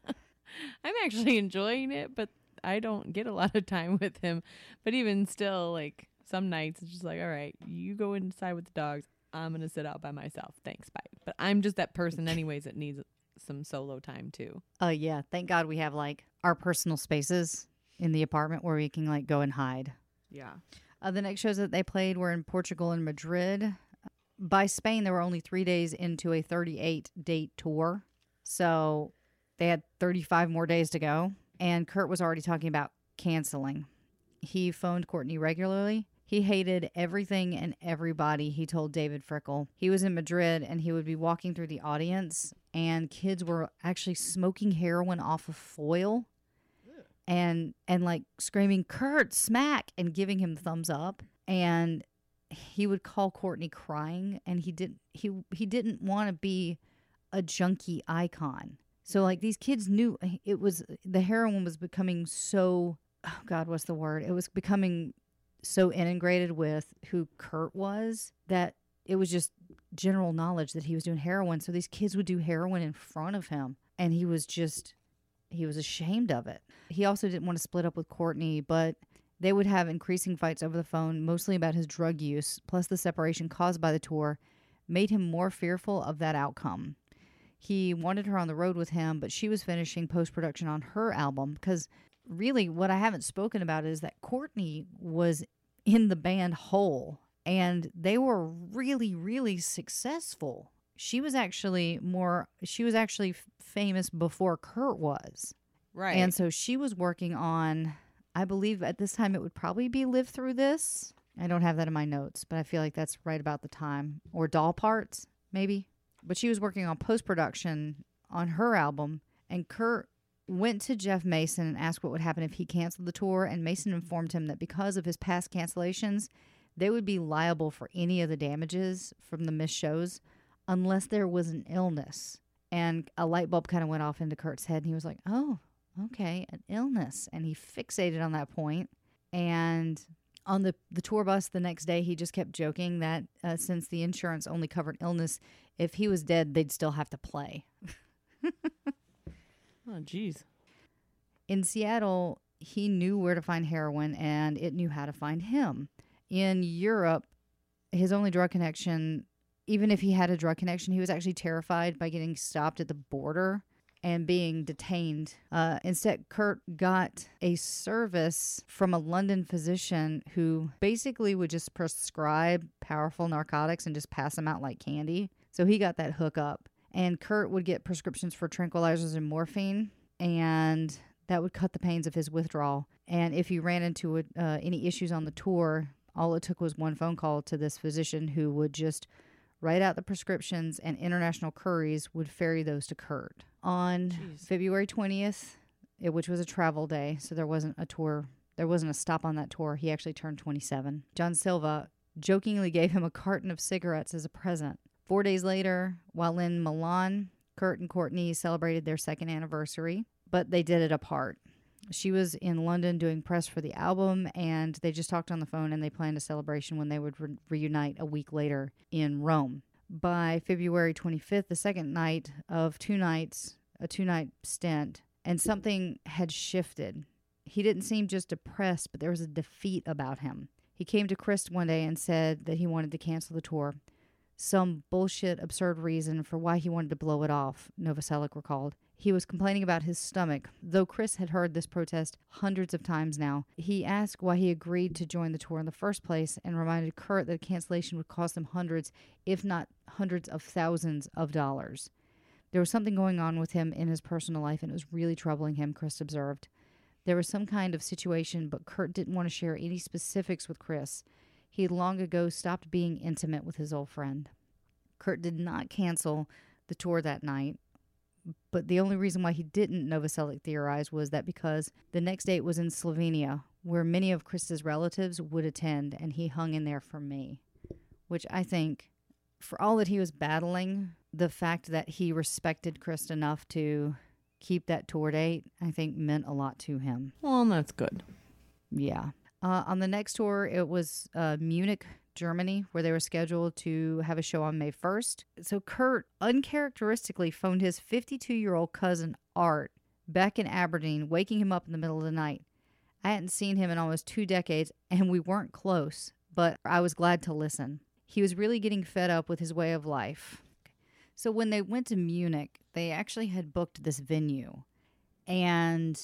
I'm actually enjoying it, but I don't get a lot of time with him. But even still, like some nights, it's just like, all right, you go inside with the dogs. I'm gonna sit out by myself. Thanks, bye. But I'm just that person, anyways, that needs some solo time too. Uh yeah, thank God we have like our personal spaces in the apartment where we can like go and hide. Yeah. Uh, the next shows that they played were in Portugal and Madrid. By Spain, they were only three days into a 38 date tour. So they had 35 more days to go. And Kurt was already talking about canceling. He phoned Courtney regularly. He hated everything and everybody, he told David Fricke. He was in Madrid and he would be walking through the audience, and kids were actually smoking heroin off of foil and and like screaming Kurt smack and giving him thumbs up and he would call Courtney crying and he didn't he he didn't want to be a junkie icon. So like these kids knew it was the heroin was becoming so oh god what's the word? It was becoming so integrated with who Kurt was that it was just general knowledge that he was doing heroin. So these kids would do heroin in front of him and he was just he was ashamed of it. He also didn't want to split up with Courtney, but they would have increasing fights over the phone, mostly about his drug use, plus the separation caused by the tour made him more fearful of that outcome. He wanted her on the road with him, but she was finishing post production on her album because really what I haven't spoken about is that Courtney was in the band whole and they were really, really successful. She was actually more, she was actually f- famous before Kurt was. Right. And so she was working on, I believe at this time it would probably be Live Through This. I don't have that in my notes, but I feel like that's right about the time. Or Doll Parts, maybe. But she was working on post production on her album, and Kurt went to Jeff Mason and asked what would happen if he canceled the tour. And Mason informed him that because of his past cancellations, they would be liable for any of the damages from the missed shows unless there was an illness. And a light bulb kind of went off into Kurt's head, and he was like, oh, okay, an illness. And he fixated on that point. And on the, the tour bus the next day, he just kept joking that uh, since the insurance only covered illness, if he was dead, they'd still have to play. Oh, jeez. In Seattle, he knew where to find heroin and it knew how to find him. In Europe, his only drug connection, even if he had a drug connection, he was actually terrified by getting stopped at the border and being detained. Uh, instead, Kurt got a service from a London physician who basically would just prescribe powerful narcotics and just pass them out like candy. So he got that hook up. And Kurt would get prescriptions for tranquilizers and morphine, and that would cut the pains of his withdrawal. And if he ran into uh, any issues on the tour, all it took was one phone call to this physician who would just write out the prescriptions, and International Curries would ferry those to Kurt. On Jeez. February 20th, it, which was a travel day, so there wasn't a tour, there wasn't a stop on that tour. He actually turned 27. John Silva jokingly gave him a carton of cigarettes as a present. Four days later, while in Milan, Kurt and Courtney celebrated their second anniversary, but they did it apart. She was in London doing press for the album, and they just talked on the phone and they planned a celebration when they would re- reunite a week later in Rome. By February 25th, the second night of two nights, a two night stint, and something had shifted. He didn't seem just depressed, but there was a defeat about him. He came to Chris one day and said that he wanted to cancel the tour some bullshit, absurd reason for why he wanted to blow it off, Novoselic recalled. He was complaining about his stomach, though Chris had heard this protest hundreds of times now. He asked why he agreed to join the tour in the first place and reminded Kurt that a cancellation would cost him hundreds, if not hundreds of thousands of dollars. There was something going on with him in his personal life, and it was really troubling him, Chris observed. There was some kind of situation, but Kurt didn't want to share any specifics with Chris. He long ago stopped being intimate with his old friend. Kurt did not cancel the tour that night, but the only reason why he didn't, Novoselic theorized, was that because the next date was in Slovenia, where many of Chris's relatives would attend, and he hung in there for me. Which I think, for all that he was battling, the fact that he respected Chris enough to keep that tour date, I think meant a lot to him. Well, that's good. Yeah. Uh, on the next tour, it was uh, Munich, Germany, where they were scheduled to have a show on May 1st. So Kurt uncharacteristically phoned his 52 year old cousin Art back in Aberdeen, waking him up in the middle of the night. I hadn't seen him in almost two decades, and we weren't close, but I was glad to listen. He was really getting fed up with his way of life. So when they went to Munich, they actually had booked this venue, and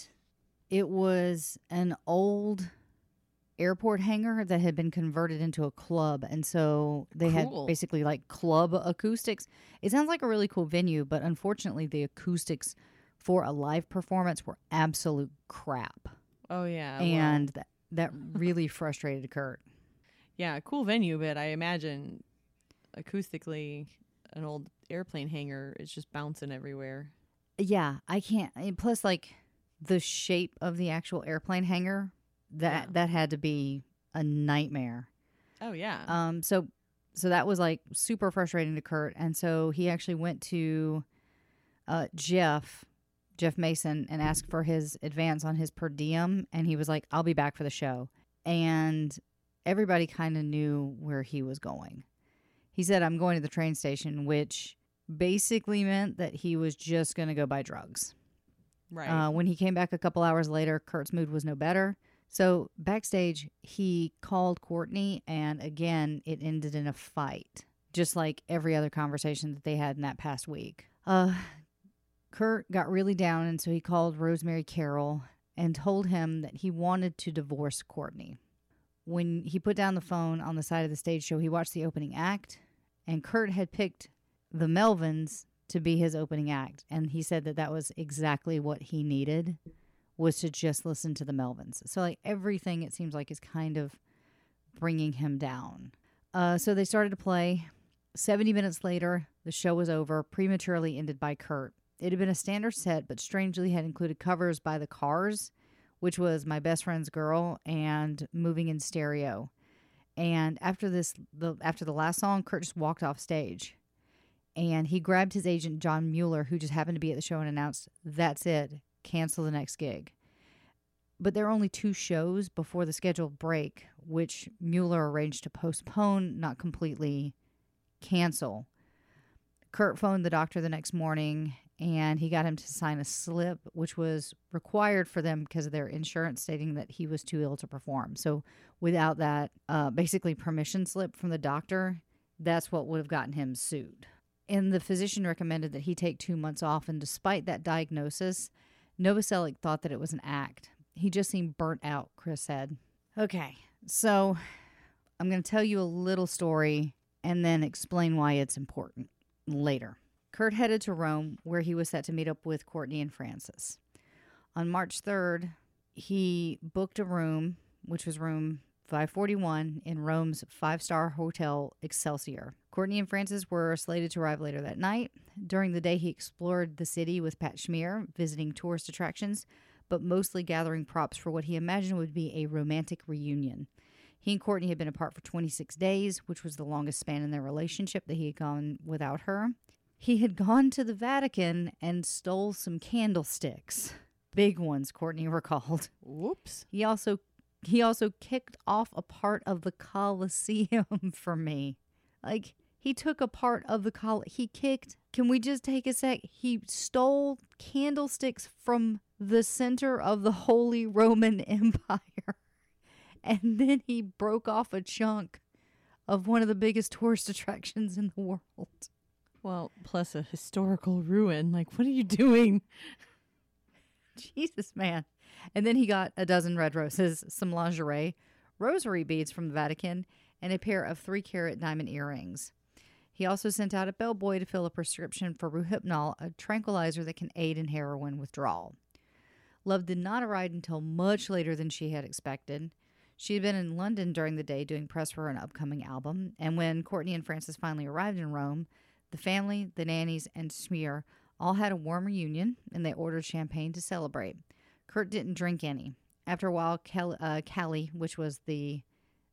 it was an old airport hangar that had been converted into a club and so they Cool. had basically like club acoustics it sounds like a really cool venue but unfortunately the acoustics for a live performance were absolute crap Oh yeah. well, and that, that really frustrated kurt yeah, cool venue, but I imagine acoustically an old airplane hangar is just bouncing everywhere. yeah i can't plus like the shape of the actual airplane hangar that Yeah. that had to be a nightmare Oh yeah. Um, so so that was like super frustrating to Kurt, and so he actually went to uh, Jeff Jeff Mason and asked for his advance on his per diem, and he was like, "I'll be back for the show," and everybody kind of knew where he was going. He said, "I'm going to the train station," which basically meant that he was just going to go buy drugs. right. Uh, when he came back a couple hours later, Kurt's mood was no better. So backstage, he called Courtney, and again, it ended in a fight, just like every other conversation that they had in that past week. Uh, Kurt got really down, and so he called Rosemary Carroll and told him that he wanted to divorce Courtney. When he put down the phone on the side of the stage show, he watched the opening act, and Kurt had picked the Melvins to be his opening act, and he said that that was exactly what he needed was to just listen to the Melvins. So like everything it seems like is kind of bringing him down. Uh, so they started to play. 70 minutes later, the show was over, prematurely ended by Kurt. It had been a standard set, but strangely had included covers by the Cars, which was My Best Friend's Girl and Moving in Stereo. And after this, the after the last song, Kurt just walked off stage, and he grabbed his agent John Mueller, who just happened to be at the show, and announced, "That's it, cancel the next gig." But there are only two shows before the scheduled break, which Mueller arranged to postpone, not completely cancel. Kurt phoned the doctor the next morning and he got him to sign a slip, which was required for them because of their insurance stating that he was too ill to perform. So, without that, uh, basically, permission slip from the doctor, that's what would have gotten him sued. And the physician recommended that he take two months off. And despite that diagnosis, Novoselic thought that it was an act. He just seemed burnt out, Chris said. Okay, so I'm going to tell you a little story and then explain why it's important later. Kurt headed to Rome, where he was set to meet up with Courtney and Francis. On March 3rd, he booked a room, which was room 541 in Rome's five star hotel Excelsior. Courtney and Francis were slated to arrive later that night. During the day, he explored the city with Pat Smear, visiting tourist attractions, but mostly gathering props for what he imagined would be a romantic reunion. He and Courtney had been apart for 26 days, which was the longest span in their relationship that he had gone without her. He had gone to the Vatican and stole some candlesticks. Big ones, Courtney recalled. Whoops. He also he also kicked off a part of the Colosseum for me. Like he took a part of the col he kicked can we just take a sec? He stole candlesticks from the center of the Holy Roman Empire. And then he broke off a chunk of one of the biggest tourist attractions in the world. Well, plus a historical ruin. Like, what are you doing? Jesus, man. And then he got a dozen red roses, some lingerie, rosary beads from the Vatican, and a pair of three carat diamond earrings. He also sent out a bellboy to fill a prescription for Rohypnol, a tranquilizer that can aid in heroin withdrawal. Love did not arrive until much later than she had expected. She had been in London during the day doing press for an upcoming album, and when Courtney and Francis finally arrived in Rome, the family, the nannies, and Smear all had a warm reunion, and they ordered champagne to celebrate. Kurt didn't drink any. After a while, Kel- uh, Cali, which was the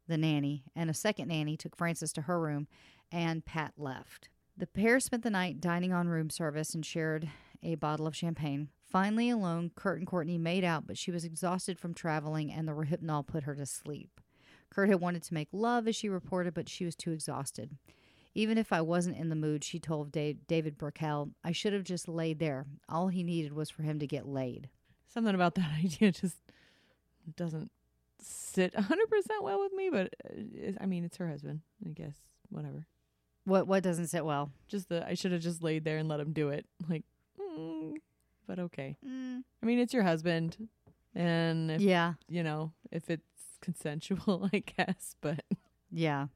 the nanny, and a second nanny took Francis to her room, and Pat left. The pair spent the night dining on room service and shared a bottle of champagne. Finally alone, Kurt and Courtney made out, but she was exhausted from traveling, and the Rohypnol put her to sleep. Kurt had wanted to make love, as she reported, but she was too exhausted. Even if I wasn't in the mood, she told Dave, David Burkell, I should have just laid there. All he needed was for him to get laid. Something about that idea just doesn't sit 100% well with me, but uh, I mean, it's her husband. I guess. Whatever. What what doesn't sit well? Just the I should have just laid there and let him do it. Like, mm, but okay. I mean, it's your husband, and if, Yeah, you know if it's consensual, I guess. But yeah.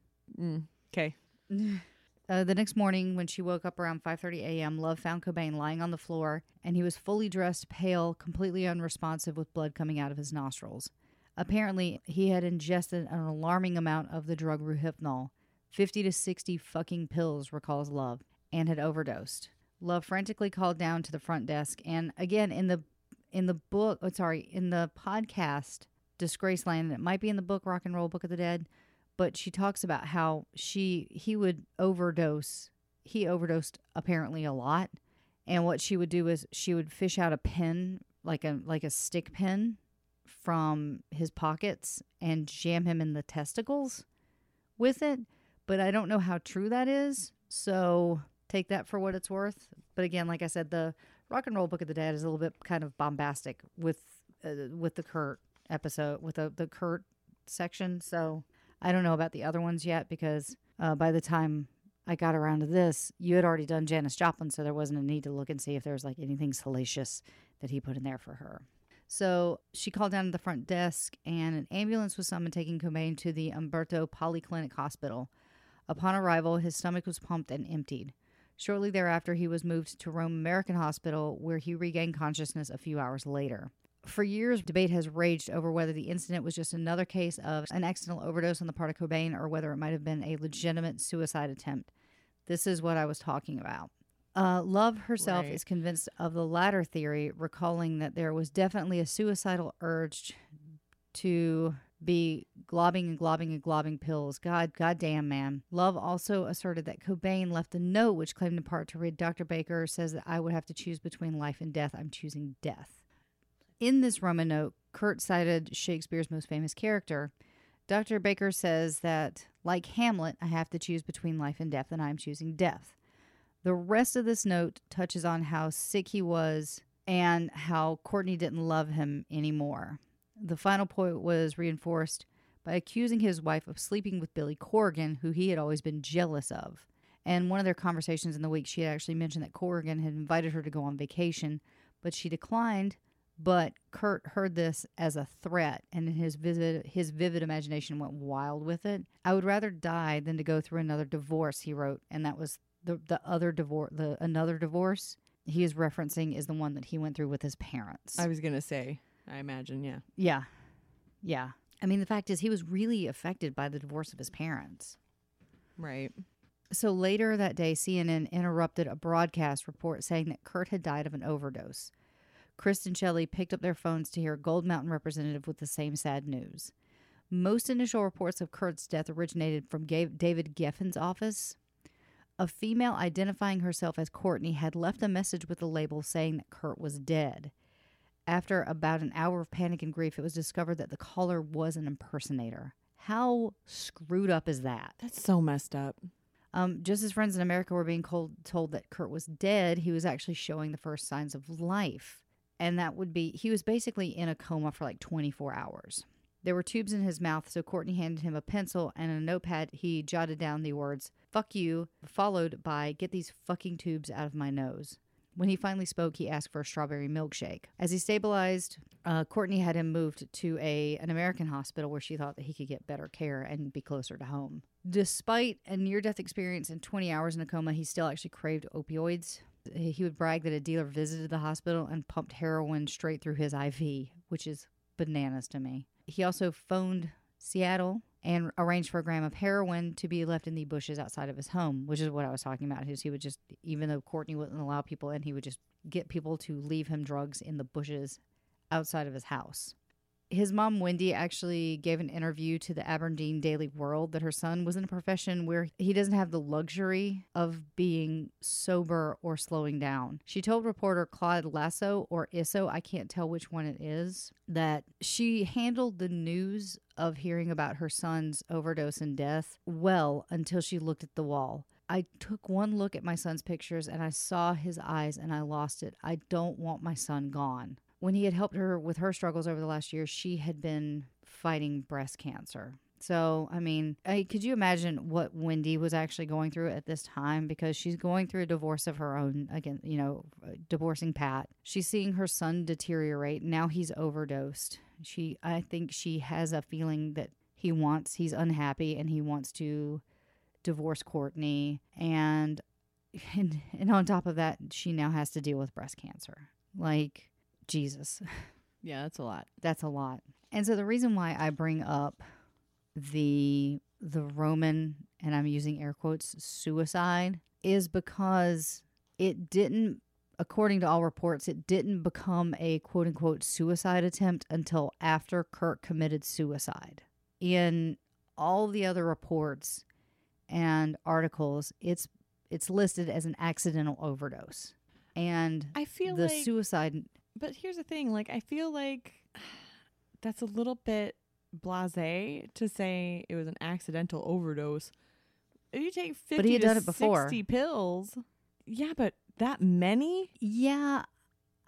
okay, Uh, the next morning, when she woke up around 5:30 a.m., Love found Cobain lying on the floor, and he was fully dressed, pale, completely unresponsive, with blood coming out of his nostrils. Apparently, he had ingested an alarming amount of the drug Rohypnol, 50 to 60 fucking pills, recalls Love, and had overdosed. Love frantically called down to the front desk, and again in the in the book, oh, sorry, in the podcast Disgraceland, and it might be in the book Rock and Roll Book of the Dead but she talks about how she he would overdose he overdosed apparently a lot and what she would do is she would fish out a pen like a like a stick pen from his pockets and jam him in the testicles with it but i don't know how true that is so take that for what it's worth but again like i said the rock and roll book of the dead is a little bit kind of bombastic with uh, with the kurt episode with the, the kurt section so I don't know about the other ones yet because uh, by the time I got around to this, you had already done Janis Joplin, so there wasn't a need to look and see if there was like anything salacious that he put in there for her. So she called down to the front desk, and an ambulance was summoned taking Cobain to the Umberto Polyclinic Hospital. Upon arrival, his stomach was pumped and emptied. Shortly thereafter, he was moved to Rome American Hospital, where he regained consciousness a few hours later. For years, debate has raged over whether the incident was just another case of an accidental overdose on the part of Cobain or whether it might have been a legitimate suicide attempt. This is what I was talking about. Uh, Love herself Right. is convinced of the latter theory, recalling that there was definitely a suicidal urge to be globbing and globbing and globbing pills. God, goddamn, man. Love also asserted that Cobain left a note which claimed in part to read Dr. Baker says that I would have to choose between life and death. I'm choosing death. In this Roman note, Kurt cited Shakespeare's most famous character. Dr. Baker says that, like Hamlet, I have to choose between life and death, and I'm choosing death. The rest of this note touches on how sick he was and how Courtney didn't love him anymore. The final point was reinforced by accusing his wife of sleeping with Billy Corgan, who he had always been jealous of. And one of their conversations in the week, she had actually mentioned that Corgan had invited her to go on vacation, but she declined. But Kurt heard this as a threat, and in his vivid, his vivid imagination went wild with it. I would rather die than to go through another divorce, he wrote, and that was the the other divorce, the another divorce he is referencing is the one that he went through with his parents. I was gonna say. I imagine, yeah. Yeah. Yeah. I mean, the fact is, he was really affected by the divorce of his parents. Right. So later that day, CNN interrupted a broadcast report saying that Kurt had died of an overdose. Chris and Shelley picked up their phones to hear a Gold Mountain representative with the same sad news. Most initial reports of Kurt's death originated from David Geffen's office. A female identifying herself as Courtney had left a message with the label saying that Kurt was dead. After about an hour of panic and grief, it was discovered that the caller was an impersonator. How screwed up is that? That's so messed up. Um, just as friends in America were being told, told that Kurt was dead, he was actually showing the first signs of life. And that would be, he was basically in a coma for like 24 hours. There were tubes in his mouth, so Courtney handed him a pencil and a notepad. He jotted down the words, fuck you, followed by, get these fucking tubes out of my nose. When he finally spoke, he asked for a strawberry milkshake. As he stabilized, uh, Courtney had him moved to a an American hospital where she thought that he could get better care and be closer to home. Despite a near death experience and 20 hours in a coma, he still actually craved opioids. He would brag that a dealer visited the hospital and pumped heroin straight through his IV, which is bananas to me. He also phoned Seattle and arranged for a gram of heroin to be left in the bushes outside of his home, which is what I was talking about. Is he would just, even though Courtney wouldn't allow people in, he would just get people to leave him drugs in the bushes outside of his house. His mom, Wendy, actually gave an interview to the Aberdeen Daily World that her son was in a profession where he doesn't have the luxury of being sober or slowing down. She told reporter Claude Lasso or Isso, I can't tell which one it is, that she handled the news of hearing about her son's overdose and death well until she looked at the wall. I took one look at my son's pictures and I saw his eyes and I lost it. I don't want my son gone when he had helped her with her struggles over the last year, she had been fighting breast cancer. So, I mean, I, could you imagine what Wendy was actually going through at this time? Because she's going through a divorce of her own, again, you know, divorcing Pat. She's seeing her son deteriorate. Now he's overdosed. She, I think she has a feeling that he wants, he's unhappy and he wants to divorce Courtney. And, and, and on top of that, she now has to deal with breast cancer. Like, Jesus, Yeah, that's a lot. that's a lot. And so the reason why I bring up the the Roman and I'm using air quotes suicide is because it didn't according to all reports it didn't become a quote unquote suicide attempt until after Kurt committed suicide. In all the other reports and articles it's it's listed as an accidental overdose. And I feel the like suicide But here's the thing, like I feel like that's a little bit blasé to say it was an accidental overdose. If you take 50 But he had to done it before. 60 pills. Yeah, but that many? Yeah,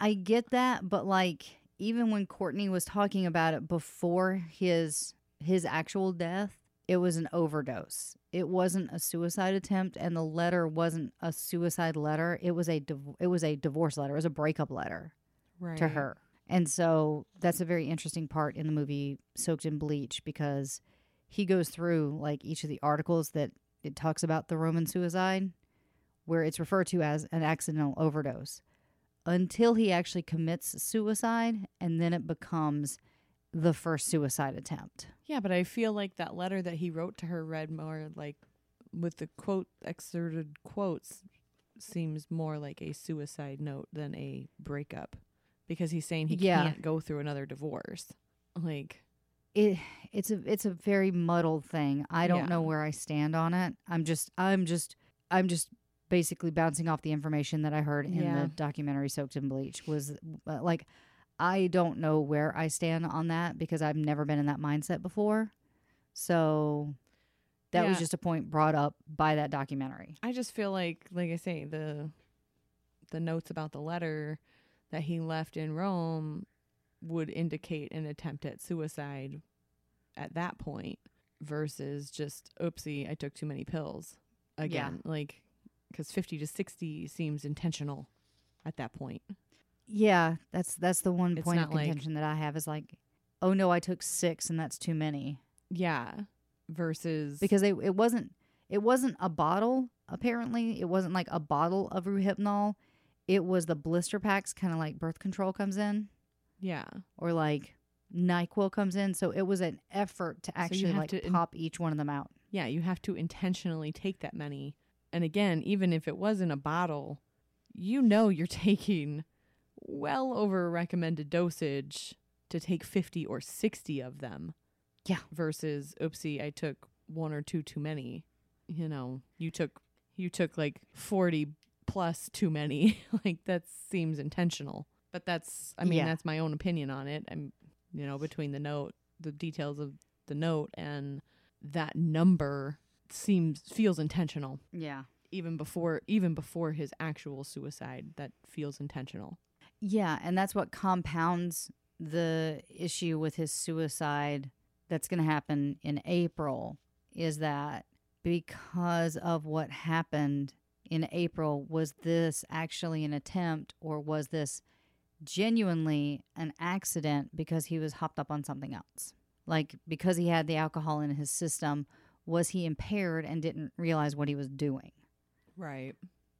I get that, but like even when Courtney was talking about it before his his actual death, it was an overdose. It wasn't a suicide attempt and the letter wasn't a suicide letter. It was a div- it was a divorce letter. It was a breakup letter Right. to her. And so that's a very interesting part in the movie Soaked in Bleach because he goes through like each of the articles that it talks about the Roman suicide where it's referred to as an accidental overdose. until he actually commits suicide, and then it becomes the first suicide attempt. Yeah, but I feel like that letter that he wrote to her read more like with the quote excerpted quotes seems more like a suicide note than a breakup because he's saying he Yeah. can't go through another divorce. Like it it's a it's a very muddled thing. I don't Yeah. know where I stand on it. I'm just I'm just I'm just basically bouncing off the information that I heard in Yeah. the documentary Soaked in Bleach was uh, like I don't know where I stand on that because I've never been in that mindset before. So that was just a point brought up by that documentary. I just feel like like I say the the notes about the letter that he left in Rome would indicate an attempt at suicide at that point versus just oopsie I took too many pills again like cuz 50 to 60 seems intentional at that point. Yeah, that's that's the one It's point of not like- contention that I have is like, oh no, I took six and that's too many. Yeah, versus because they, it wasn't it wasn't a bottle apparently it wasn't like a bottle of Rohypnol it was the blister packs kind of like birth control comes in yeah. or like NyQuil comes in so it was an effort to actually have like to in- pop each one of them out Yeah, you have to intentionally take that many. And again, even if it was in a bottle, you know you're taking well over recommended dosage to take 50 or 60 of them. Yeah. Versus oopsie, I took one or two too many. You know, you took you took like 40 plus too many. like that seems intentional. But that's I mean, Yeah. that's my own opinion on it. I'm you know, between the note, the details of the note and that number seems feels intentional. Yeah. Even before even before his actual suicide that feels intentional. Yeah and that's what compounds the issue with his suicide that's going to happen in April is that because of what happened in April, was this actually an attempt or was this genuinely an accident because he was hopped up on something else? Like because he had the alcohol in his system, was he impaired and didn't realize what he was doing? right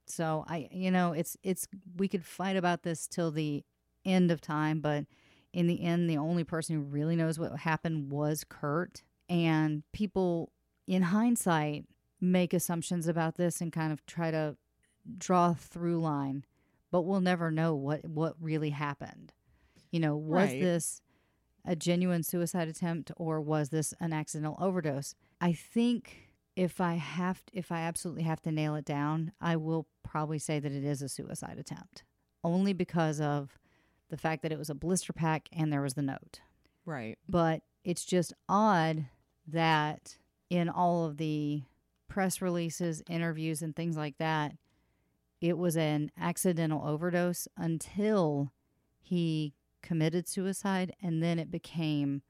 So I, you know, it's it's we could fight about this till the end of time, but in the end, the only person who really knows what happened was Kurt. And people, in hindsight, make assumptions about this and kind of try to draw a through line, but we'll never know what what really happened. You know, was Right. this a genuine suicide attempt or was this an accidental overdose? I think if I have if I absolutely have to nail it down, I will probably say that it is a suicide attempt. Only because of the fact that it was a blister pack and there was the note. right But it's just odd that in all of the press releases, interviews and things like that, it was an accidental overdose until he committed suicide and then it became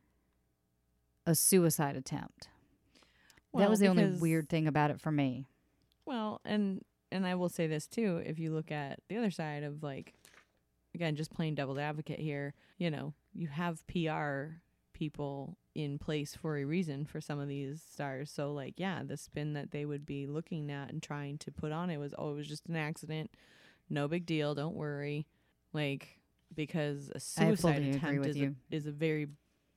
a suicide attempt. That was the only because- weird thing about it for me. well and and i will say this too if you look at the other side of like again just plain devil's advocate here you know you have pr people in place for a reason for some of these stars so like yeah the spin that they would be looking at and trying to put on it was oh it was just an accident no big deal don't worry like because a I suicide agree attempt with is a, you. is a very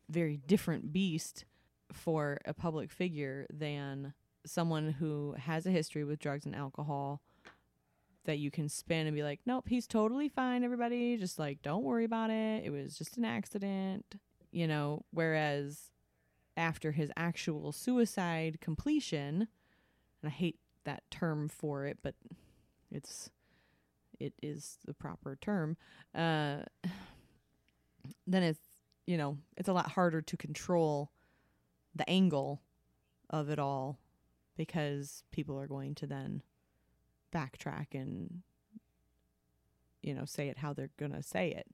very different beast for a public figure than someone who has a history with drugs and alcohol that you can spin and be like, nope, he's totally fine, everybody. Just like, don't worry about it. It was just an accident, you know. Whereas after his actual suicide completion, and I hate that term for it, but it's it is the proper term. Uh, then it's you know it's a lot harder to control the angle of it all because people are going to then backtrack and you know say it how they're going to say it.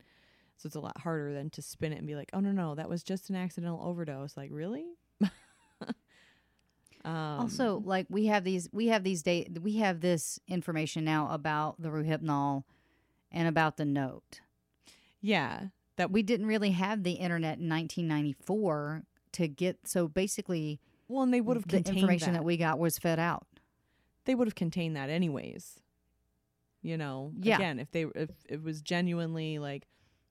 So it's a lot harder than to spin it and be like oh no no that was just an accidental overdose. Like really? Um, also, like we have these, we have these day, we have this information now about the Rohypnol and about the note. yeah that We didn't really have the internet in 1994 to get. So basically, well and they would have the contained information that. that we got was fed out. they would have contained that anyways You know, Yeah. again, if they if it was genuinely like,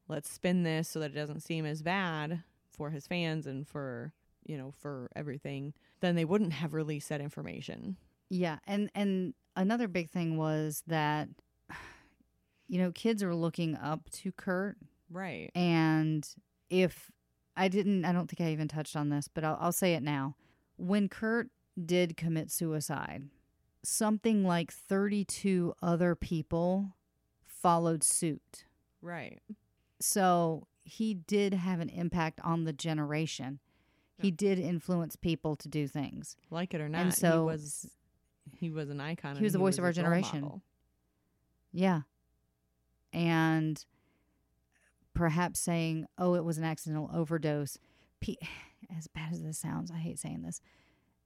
let's spin this so that it doesn't seem as bad for his fans and for you know for everything, then they wouldn't have released that information. Yeah, and and another big thing was that you know kids are looking up to Kurt, Right. and if I didn't, I don't think I even touched on this, but I'll, I'll say it now. When Kurt did commit suicide, something like thirty-two other people followed suit. Right. So he did have an impact on the generation. He did influence people to do things. Like it or not, And he so- was he was an icon. He was the voice of our generation. model. Yeah. And perhaps saying, oh, it was an accidental overdose. As bad as this sounds, I hate saying this.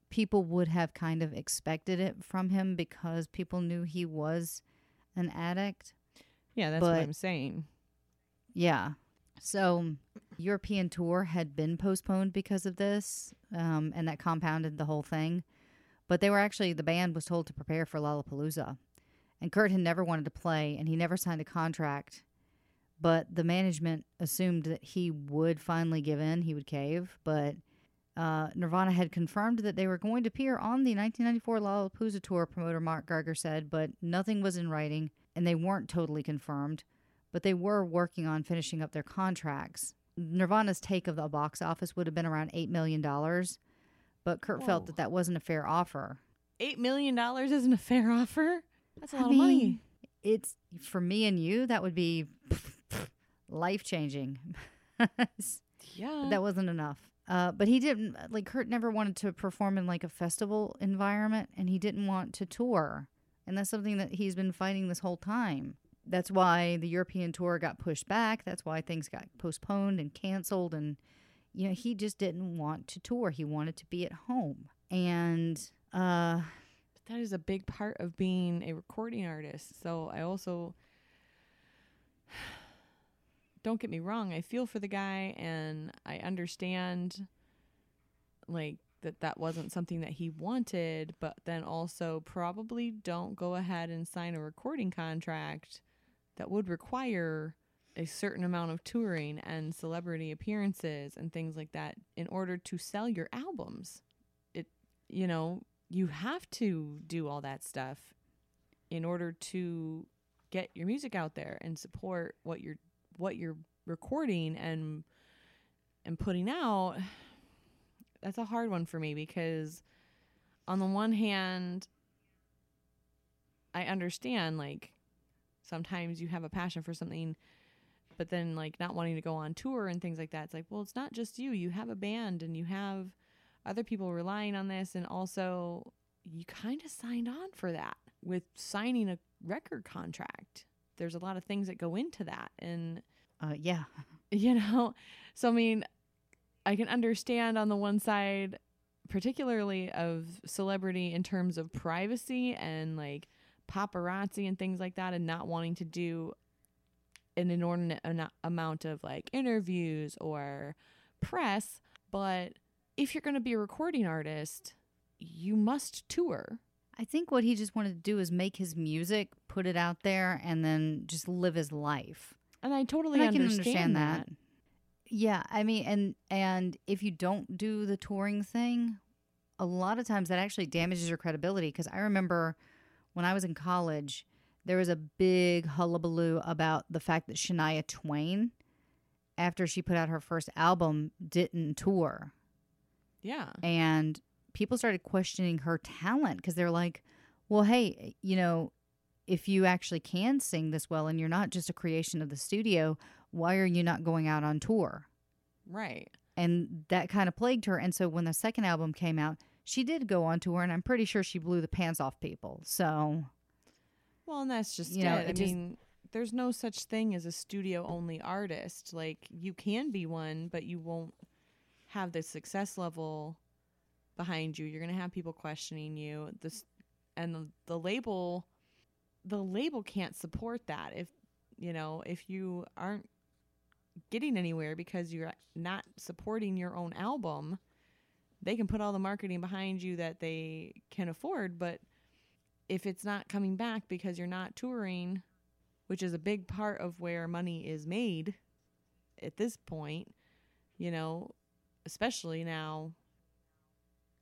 People would have kind of expected it from him because people knew he was an addict. Yeah, that's what I'm saying. Yeah. So, European tour had been postponed because of this, um, and that compounded the whole thing. But they were actually the band was told to prepare for Lollapalooza, and Kurt had never wanted to play, and he never signed a contract. But the management assumed that he would finally give in, he would cave. But uh, Nirvana had confirmed that they were going to appear on the 1994 Lollapalooza tour. Promoter Mark Geiger said, but nothing was in writing, and they weren't totally confirmed but they were working on finishing up their contracts. Nirvana's take of the box office would have been around $8 million, but Kurt felt that that wasn't a fair offer. Eight million dollars isn't a fair offer. That's a lot of money. It's for me and you, that would be life changing. Yeah. that wasn't enough. Uh, but he didn't, like, Kurt never wanted to perform in like a festival environment and he didn't want to tour. And that's something that he's been fighting this whole time. That's why the European tour got pushed back. That's why things got postponed and canceled. And, you know, he just didn't want to tour. He wanted to be at home. And, uh, that is a big part of being a recording artist. So I also don't get me wrong, I feel for the guy and I understand like that that wasn't something that he wanted, but then also probably don't go ahead and sign a recording contract that would require a certain amount of touring and celebrity appearances and things like that in order to sell your albums. It you know, you have to do all that stuff in order to get your music out there and support what you're what you're recording and and putting out that's a hard one for me because on the one hand I understand like sometimes you have a passion for something but then like not wanting to go on tour and things like that. It's like well it's not just you. You have a band and you have other people relying on this. And also you kind of signed on for that with signing a record contract there's a lot of things that go into that and uh, yeah. you know so i mean i can understand on the one side particularly of celebrity in terms of privacy and like paparazzi and things like that and not wanting to do an inordinate amount of like interviews or press but if you're going to be a recording artist you must tour I think what he just wanted to do is make his music, put it out there, and then just live his life. and i totally And I can understand, understand that. that. Yeah, I mean, and and if you don't do the touring thing, a lot of times that actually damages your credibility. Because I remember when I was in college, there was a big hullabaloo about the fact that Shania Twain, after she put out her first album, didn't tour, yeah and people started questioning her talent because they're like, "Well, hey, you know." If you actually can sing this well and you're not just a creation of the studio, why are you not going out on tour? right and that kind of plagued her. And so when the second album came out, she did go on tour, and I'm pretty sure she blew the pants off people. So Well, and that's just You know, it. I just- mean, there's no such thing as a studio only artist. Like you can be one, but you won't have the success level behind you. You're going to have people questioning you. This and the, the label the label can't support that if you know, if you aren't getting anywhere because you're not supporting your own album, they can put all the marketing behind you that they can afford, but if it's not coming back because you're not touring, which is a big part of where money is made at this point, you know, especially now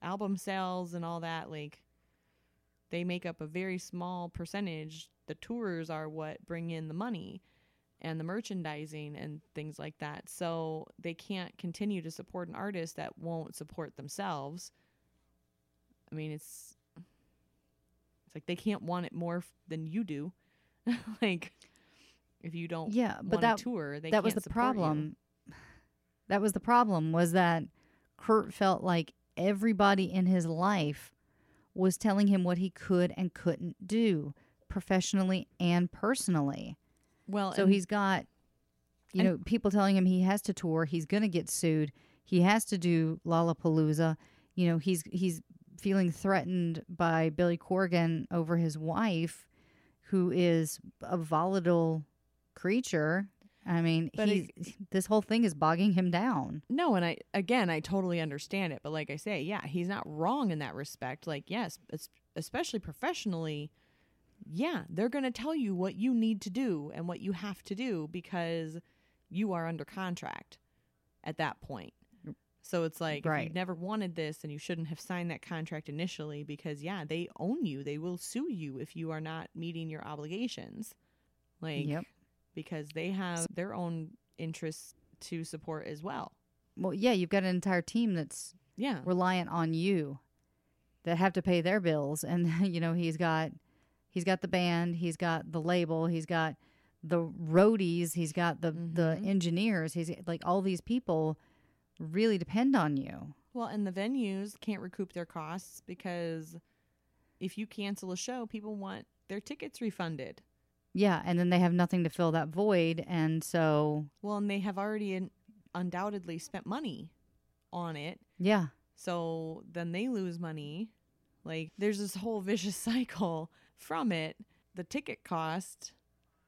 album sales and all that like they make up a very small percentage. The tours are what bring in the money and the merchandising and things like that. So they can't continue to support an artist that won't support themselves. I mean, it's it's like they can't want it more f- than you do. like if you don't Yeah, but want that a tour, they that was the support you. problem. That was the problem was that Kurt felt like everybody in his life was telling him what he could and couldn't do professionally and personally. Well, So he's got, you know, people telling him he has to tour, he's going to get sued, he has to do Lollapalooza. You know, he's he's feeling threatened by Billy Corgan over his wife, who is a volatile creature. I mean, But he's this whole thing is bogging him down. No, and I again, I totally understand it, but like I say, yeah, he's not wrong in that respect. Like, yes, especially professionally, yeah, they're going to tell you what you need to do and what you have to do because you are under contract at that point. So it's like if you never wanted this, and you shouldn't have signed that contract initially because yeah, they own you. They will sue you if you are not meeting your obligations. Like Yep. Because they have their own interests to support as well. Well, yeah, you've got an entire team that's Yeah. reliant on you that have to pay their bills and you know he's got he's got the band he's got the label he's got the roadies he's got the the Mhm. engineers he's like all these people really depend on you Well, and the venues can't recoup their costs because if you cancel a show, people want their tickets refunded. Yeah and then they have nothing to fill that void and so Well, and they have already un- undoubtedly spent money on it. yeah So then they lose money. Like there's this whole vicious cycle from it. The ticket cost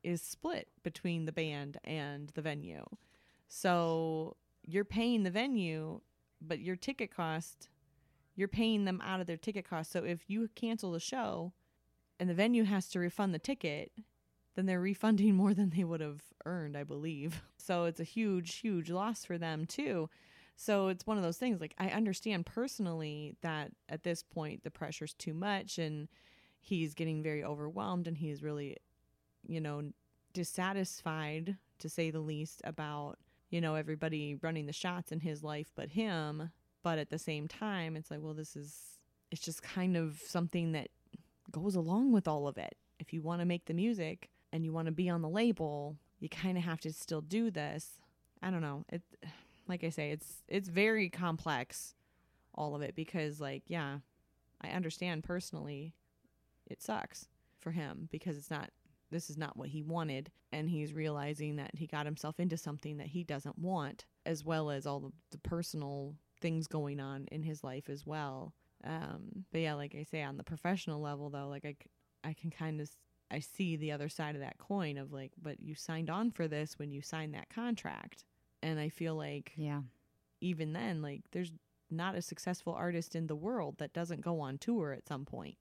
is split between the band and the venue. So you're paying the venue, but your ticket cost, you're paying them out of their ticket cost. So if you cancel the show and the venue has to refund the ticket, then they're refunding more than they would have earned, I believe. So it's a huge, huge loss for them too. So it's one of those things like I understand personally that at this point the pressure's too much and he's getting very overwhelmed and he's really you know dissatisfied to say the least about you know everybody running the shots in his life but him but at the same time it's like well this is it's just kind of something that goes along with all of it if you want to make the music and you want to be on the label you kind of have to still do this i don't know it like I say, it's it's very complex, all of it because like yeah, I understand personally, it sucks for him because it's not this is not what he wanted, and he's realizing that he got himself into something that he doesn't want, as well as all the, personal things going on in his life as well. Um, but yeah, like I say, on the professional level though, like I I can kind of I see the other side of that coin of like, but you signed on for this when you signed that contract. And I feel like yeah. even then, like there's not a successful artist in the world that doesn't go on tour at some point.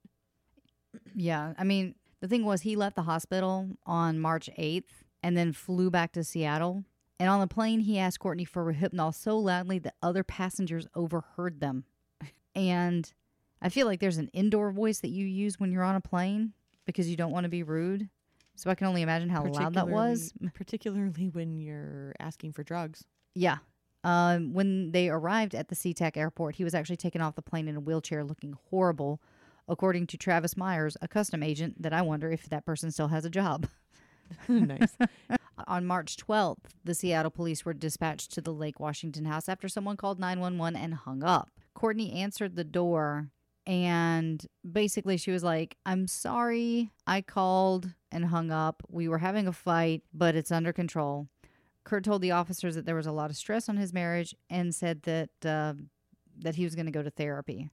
yeah. I mean the thing was he left the hospital on march 8th and then flew back to seattle. And on the plane he asked courtney for hypnol so loudly that other passengers overheard them. And i feel like there's an indoor voice that you use when you're on a plane because you don't want to be rude so i can only imagine how loud that was Particularly- when you're asking for drugs. Yeah. Um, when they arrived at the SeaTac airport, he was actually taken off the plane in a wheelchair looking horrible, according to Travis Myers, a custom agent that I wonder if that person still has a job. nice. On March 12th, the Seattle police were dispatched to the Lake Washington house after someone called 911 and hung up. Courtney answered the door and basically she was like, I'm sorry, I called and hung up. We were having a fight, but it's under control. Kurt told the officers that there was a lot of stress on his marriage and said that uh, that he was going to go to therapy.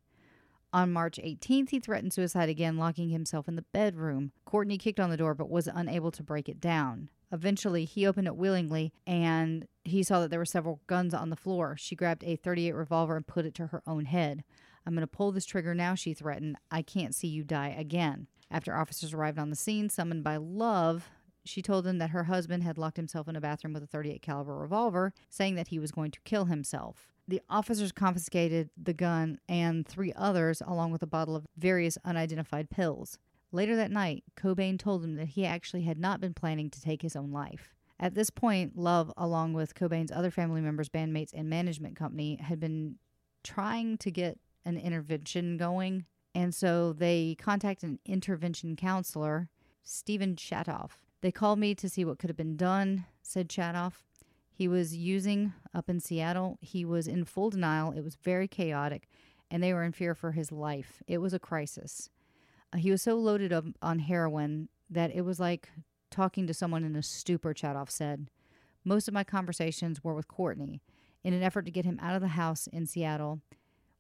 On March 18th, he threatened suicide again, locking himself in the bedroom. Courtney kicked on the door but was unable to break it down. Eventually, he opened it willingly and he saw that there were several guns on the floor. She grabbed a 38 revolver and put it to her own head. I'm going to pull this trigger now, she threatened. I can't see you die again. After officers arrived on the scene, summoned by Love, she told them that her husband had locked himself in a bathroom with a 38 caliber revolver, saying that he was going to kill himself. The officers confiscated the gun and three others, along with a bottle of various unidentified pills. Later that night, Cobain told them that he actually had not been planning to take his own life. At this point, Love, along with Cobain's other family members, bandmates, and management company, had been trying to get an intervention going. And so they contacted an intervention counselor, Stephen Chatoff. They called me to see what could have been done, said Chatoff. He was using up in Seattle. He was in full denial. It was very chaotic, and they were in fear for his life. It was a crisis. Uh, he was so loaded up on heroin that it was like talking to someone in a stupor, Chatoff said. Most of my conversations were with Courtney in an effort to get him out of the house in Seattle,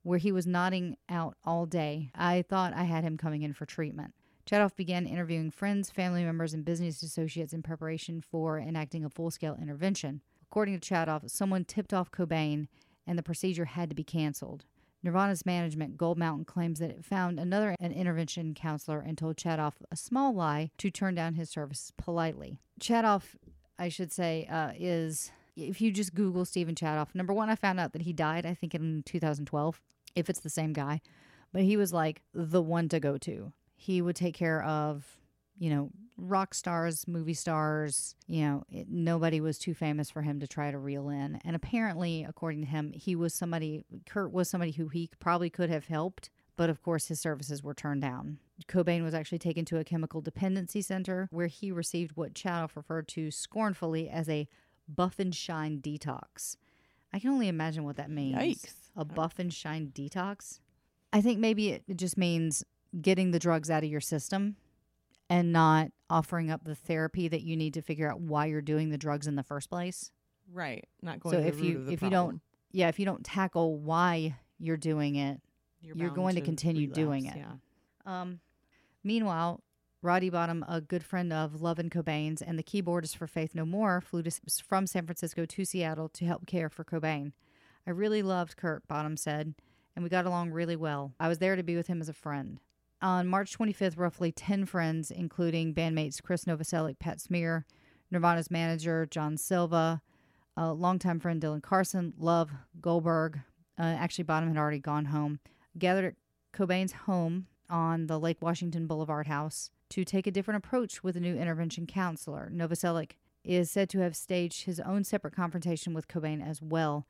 where he was nodding out all day. I thought I had him coming in for treatment. Chatoff began interviewing friends, family members, and business associates in preparation for enacting a full scale intervention. According to Chatoff, someone tipped off Cobain and the procedure had to be canceled. Nirvana's management, Gold Mountain, claims that it found another an intervention counselor and told Chatoff a small lie to turn down his services politely. Chatoff, I should say, uh, is if you just Google Stephen Chatoff, number one, I found out that he died, I think in 2012, if it's the same guy, but he was like the one to go to. He would take care of, you know, rock stars, movie stars. You know, it, nobody was too famous for him to try to reel in. And apparently, according to him, he was somebody, Kurt was somebody who he probably could have helped. But of course, his services were turned down. Cobain was actually taken to a chemical dependency center where he received what Chatoff referred to scornfully as a buff and shine detox. I can only imagine what that means. Yikes. A buff and shine detox? I think maybe it just means getting the drugs out of your system and not offering up the therapy that you need to figure out why you're doing the drugs in the first place. Right. Not going So to if you if you don't yeah, if you don't tackle why you're doing it, you're bound going to continue doing it. Yeah. Um, meanwhile, Roddy Bottum, a good friend of Love and Cobain's and the keyboardist for Faith No More, flew to, from San Francisco to Seattle to help care for Cobain. I really loved Kurt, Bottum said, and we got along really well. I was there to be with him as a friend. On March 25th, roughly 10 friends, including bandmates Chris Novoselic, Pat Smear, Nirvana's manager, John Silva, a longtime friend Dylan Carlson, Love, Goldberg, uh, actually Bottum had already gone home, gathered at Cobain's home on the Lake Washington Boulevard house to take a different approach with a new intervention counselor. Novoselic is said to have staged his own separate confrontation with Cobain as well.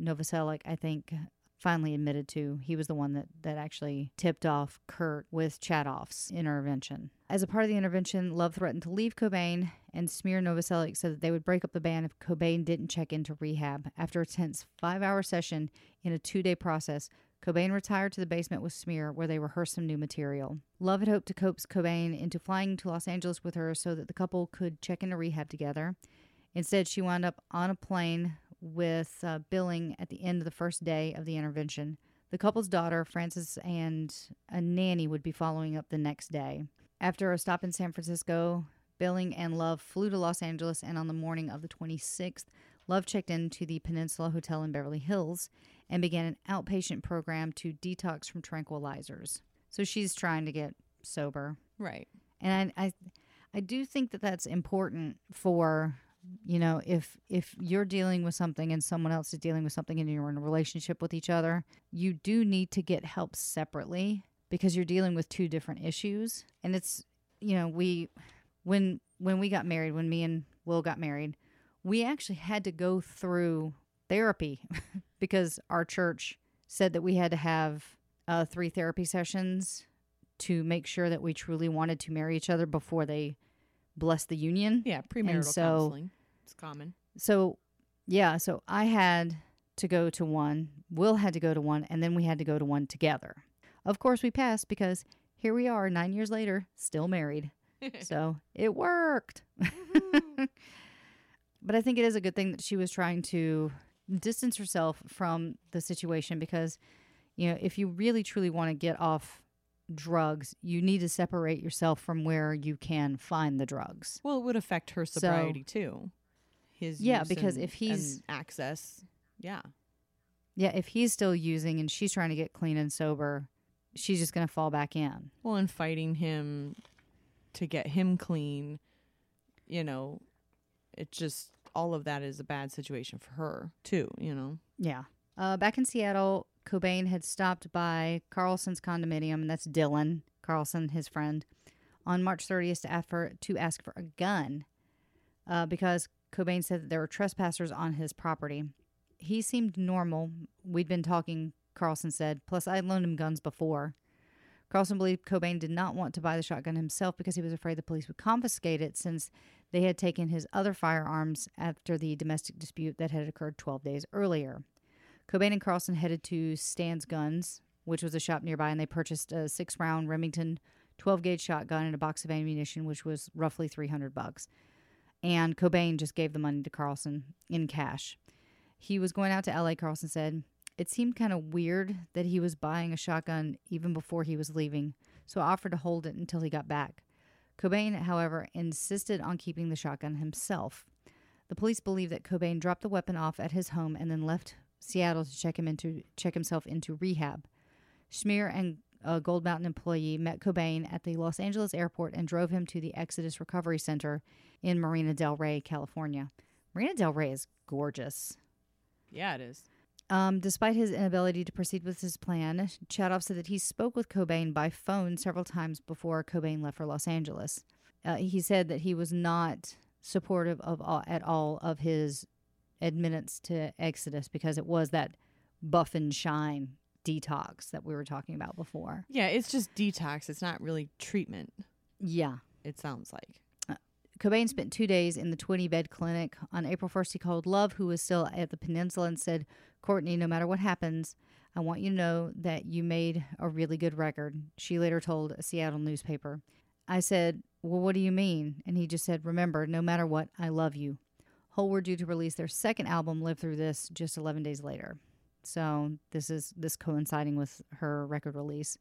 Novoselic, I think, finally admitted to he was the one that, that actually tipped off Kurt with Chatoff's intervention. As a part of the intervention, Love threatened to leave Cobain, and Smear Novoselic said that they would break up the band if Cobain didn't check into rehab. After a tense five hour session in a two day process, Cobain retired to the basement with Smear, where they rehearsed some new material. Love had hoped to coax Cobain into flying to Los Angeles with her so that the couple could check into rehab together. Instead, she wound up on a plane with uh, Billig at the end of the first day of the intervention. The couple's daughter, Frances, and a nanny would be following up the next day. After a stop in San Francisco, Billig and Love flew to Los Angeles, and on the morning of the 26th, Love checked into the Peninsula Hotel in Beverly Hills and began an outpatient program to detox from tranquilizers. So she's trying to get sober. Right. And I, I, I do think that that's important for, you know, if if you're dealing with something and someone else is dealing with something and you're in a relationship with each other, you do need to get help separately because you're dealing with two different issues. And it's, you know, we when when we got married, when me and Will got married, we actually had to go through therapy because our church said that we had to have uh, three therapy sessions to make sure that we truly wanted to marry each other before they blessed the union. Yeah. Premarital so- counseling. It's common. So, yeah, so I had to go to one, Will had to go to one, and then we had to go to one together. Of course, we passed because here we are, nine years later, still married. so it worked. Mm-hmm. but I think it is a good thing that she was trying to distance herself from the situation because, you know, if you really truly want to get off drugs, you need to separate yourself from where you can find the drugs. Well, it would affect her So- sobriety too. His Yeah, use because and- if he's- access, yeah, Yeah, if he's still using and she's trying to get clean and sober, she's just going to fall back in. Well, and fighting him to get him clean, you know, it just all of that is a bad situation for her too. You know. Yeah. Uh, back in Seattle, Cobain had stopped by Carlson's condominium, and that's Dylan Carlson, his friend, on March 30th to ask for, to ask for a gun uh, because Cobain said that there were trespassers on his property. He seemed normal. We'd been talking, Carlson said, plus I loaned him guns before. Carlson believed Cobain did not want to buy the shotgun himself because he was afraid the police would confiscate it since they had taken his other firearms after the domestic dispute that had occurred 12 days earlier. Cobain and Carlson headed to Stan's Guns, which was a shop nearby, and they purchased a six round Remington 12 gauge shotgun and a box of ammunition, which was roughly 300 bucks. And Cobain just gave the money to Carlson in cash. He was going out to LA, Carlson said. It seemed kind of weird that he was buying a shotgun even before he was leaving, so I offered to hold it until he got back. Cobain, however, insisted on keeping the shotgun himself. The police believe that Cobain dropped the weapon off at his home and then left Seattle to check him into check himself into rehab. Smear and a Gold Mountain employee met Cobain at the Los Angeles airport and drove him to the Exodus Recovery Center in Marina Del Rey, California. Marina Del Rey is gorgeous. Yeah, it is. Um, despite his inability to proceed with his plan, Chatoff said that he spoke with Cobain by phone several times before Cobain left for Los Angeles. Uh, he said that he was not supportive of all, at all of his admittance to Exodus because it was that buff and shine detox that we were talking about before. Yeah, it's just detox. It's not really treatment. Yeah. It sounds like. Uh, Cobain spent two days in the 20 bed clinic. On April 1st, he called Love, who was still at the peninsula, and said, Courtney, no matter what happens, I want you to know that you made a really good record. She later told a Seattle newspaper. I said, Well, what do you mean? And he just said, Remember, no matter what, I love you. Hole were due to release their second album, Live Through This, just 11 days later. So this is this coinciding with her record release.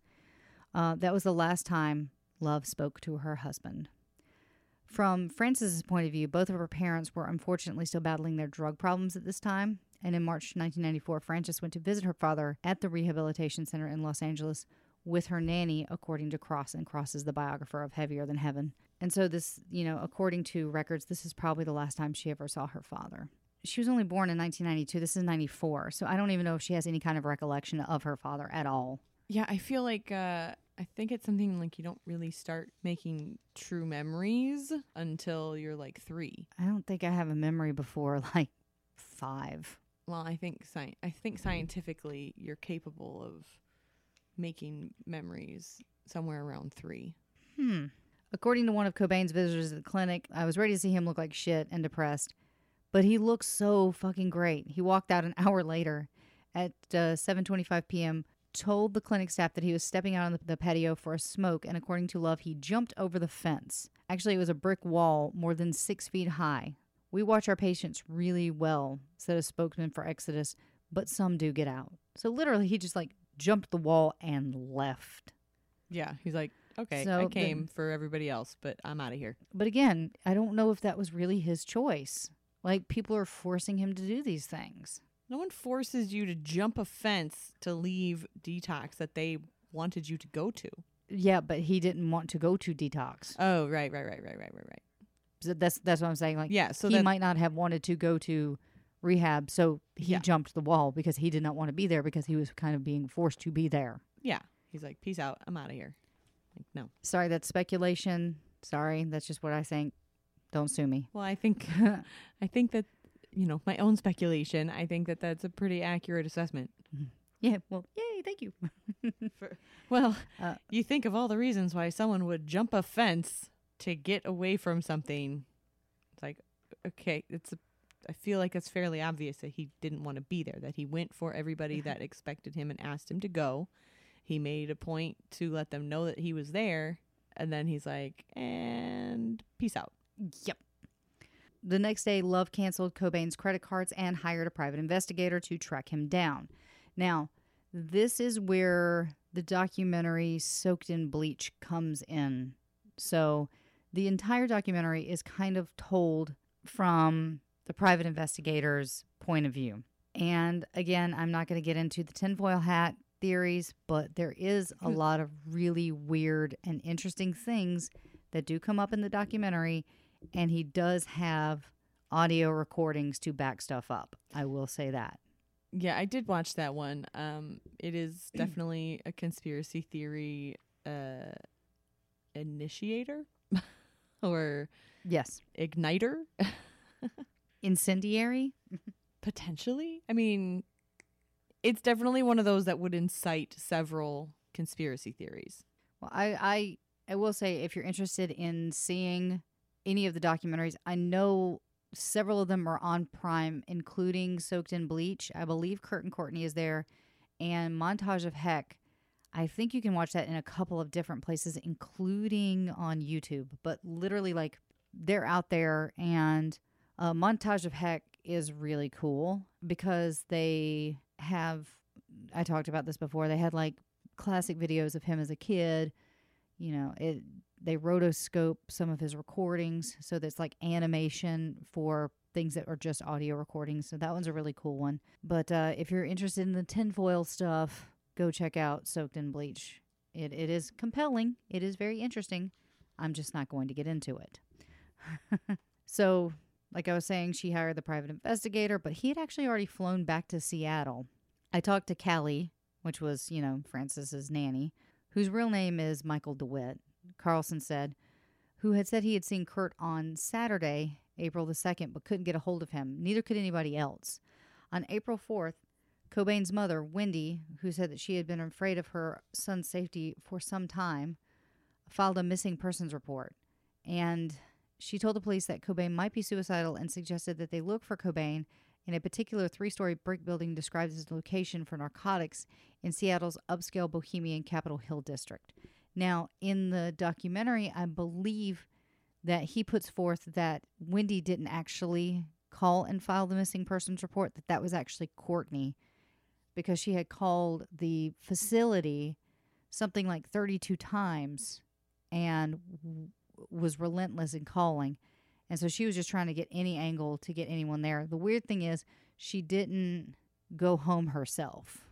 Uh, that was the last time Love spoke to her husband. From Frances's point of view, both of her parents were unfortunately still battling their drug problems at this time. And in March 1994, Frances went to visit her father at the rehabilitation center in Los Angeles with her nanny, according to Cross. And Cross is the biographer of Heavier Than Heaven. And so, this, you know, according to records, this is probably the last time she ever saw her father. She was only born in 1992. This is 94. So I don't even know if she has any kind of recollection of her father at all. Yeah, I feel like uh I think it's something like you don't really start making true memories until you're like 3. I don't think I have a memory before like five. Well, I think sci- I think scientifically you're capable of making memories somewhere around 3. Hmm. According to one of Cobain's visitors at the clinic, I was ready to see him look like shit and depressed, but he looked so fucking great. He walked out an hour later at uh, 7:25 p.m. Told the clinic staff that he was stepping out on the, the patio for a smoke, and according to Love, he jumped over the fence. Actually, it was a brick wall more than six feet high. We watch our patients really well, said a spokesman for Exodus, but some do get out. So literally, he just like jumped the wall and left. Yeah, he's like, "Okay, So I the- came for everybody else, but I'm out of here." But again, I don't know if that was really his choice. Like people are forcing him to do these things. No one forces you to jump a fence to leave detox that they wanted you to go to. Yeah, but he didn't want to go to detox. Oh, right, right, right, right, right, right, right. So that's that's what I'm saying. Like Yeah, so he that might not have wanted to go to rehab, so he Yeah. jumped the wall because he did not want to be there because he was kind of being forced to be there. yeah, he's like, "Peace out, I'm out of here." Like, no. Sorry, that's speculation. Sorry, that's just what I think. Don't sue me. Well, I think I think that you know my own speculation. I think that that's a pretty accurate assessment. Yeah, well, yay, thank you. For, Well, Uh, you think of all the reasons why someone would jump a fence to get away from something. It's like, okay, it's. A, I feel like it's fairly obvious that he didn't want to be there. That he went for everybody that expected him and asked him to go. He made a point to let them know that he was there, and then he's like, "And peace out." Yep. The next day, Love canceled Cobain's credit cards and hired a private investigator to track him down. Now, this is where the documentary Soaked in Bleach comes in. So, the entire documentary is kind of told from the private investigator's point of view. And again, I'm not going to get into the tinfoil hat theories, but there is a hmm. lot of really weird and interesting things that do come up in the documentary. And he does have audio recordings to back stuff up. I will say that. Yeah, I did watch that one. Um, it is definitely a conspiracy theory uh, initiator or Yes. igniter, Incendiary? potentially. I mean, it's definitely one of those that would incite several conspiracy theories. Well, I, I I will say if you're interested in seeing any of the documentaries, I know several of them are on Prime, including Soaked in Bleach. I believe Kurt and Courtney is there, and Montage of Heck. I think you can watch that in a couple of different places, including on YouTube. But literally, like they're out there, and uh, Montage of Heck is really cool because they have. I talked about this before. They had like classic videos of him as a kid. You know, it they rotoscope some of his recordings so that's like animation for things that are just audio recordings. So that one's a really cool one. But uh, if you're interested in the tinfoil stuff, go check out Soaked in Bleach. It it is compelling. It is very interesting. I'm just not going to get into it. so, like I was saying, she hired the private investigator, but he had actually already flown back to Seattle. I talked to Cali, which was, you know, Frances's nanny, whose real name is Michael DeWitt. Carlson said, who had said he had seen Kurt on Saturday, April the 2nd, but couldn't get a hold of him. Neither could anybody else. On April 4th, Cobain's mother, Wendy, who said that she had been afraid of her son's safety for some time, filed a missing persons report. And she told the police that Cobain might be suicidal and suggested that they look for Cobain in a particular three story brick building described as a location for narcotics in Seattle's upscale bohemian Capitol Hill district. Now, in the documentary, I believe that he puts forth that Wendy didn't actually call and file the missing persons report, that that was actually Courtney because she had called the facility something like 32 times and w- was relentless in calling. And so she was just trying to get any angle to get anyone there. The weird thing is, she didn't go home herself.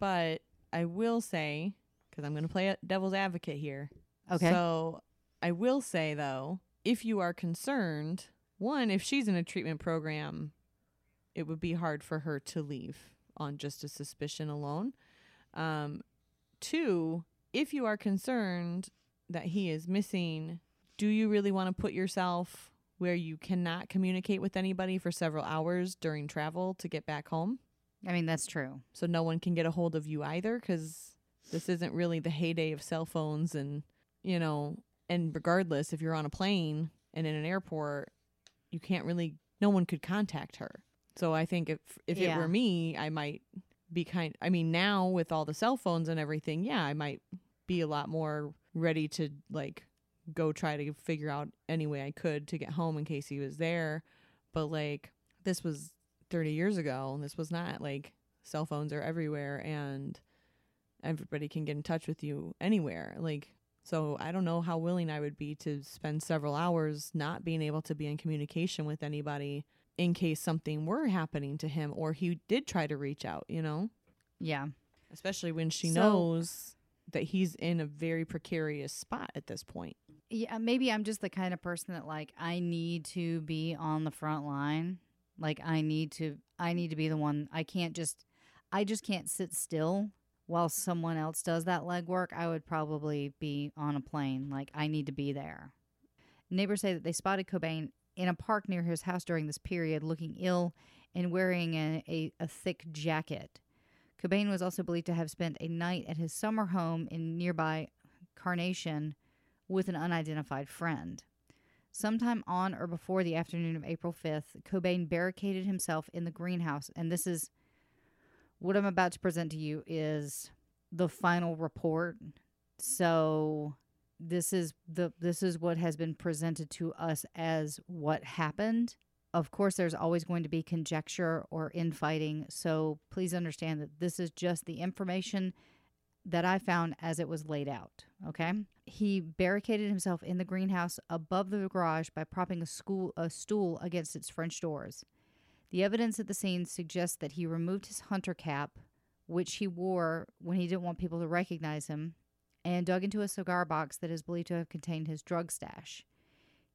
But I will say, because I'm going to play a devil's advocate here. Okay. So I will say, though, if you are concerned, one, if she's in a treatment program, it would be hard for her to leave on just a suspicion alone. Um, two, if you are concerned that he is missing, do you really want to put yourself where you cannot communicate with anybody for several hours during travel to get back home? I mean, that's true. so no one can get a hold of you either because this isn't really the heyday of cell phones and you know and regardless if you're on a plane and in an airport you can't really no one could contact her. So i think if if it were me i might be kind i mean now with all the cell phones and everything yeah i might be a lot more ready to like go try to figure out any way i could to get home in case he was there. But like this was 30 years ago and this was not like cell phones are everywhere and everybody can get in touch with you anywhere like so i don't know how willing i would be to spend several hours not being able to be in communication with anybody in case something were happening to him or he did try to reach out you know Yeah. especially when she So- knows that he's in a very precarious spot at this point Yeah, maybe I'm just the kind of person that like I need to be on the front line. Like I need to I need to be the one. I can't just I just can't sit still while someone else does that legwork. I would probably be on a plane. Like I need to be there. Neighbors say that they spotted Cobain in a park near his house during this period, looking ill and wearing a, a, a thick jacket. Cobain was also believed to have spent a night at his summer home in nearby Carnation with an unidentified friend. Sometime on or before the afternoon of April 5th, Cobain barricaded himself in the greenhouse. And this is what I'm about to present to you is the final report. So this is the this is what has been presented to us as what happened. Of course there's always going to be conjecture or infighting, so please understand that this is just the information that I found as it was laid out. Okay. He barricaded himself in the greenhouse above the garage by propping a, school, a stool against its French doors. The evidence at the scene suggests that he removed his hunter cap which he wore when he didn't want people to recognize him, and dug into a cigar box that is believed to have contained his drug stash.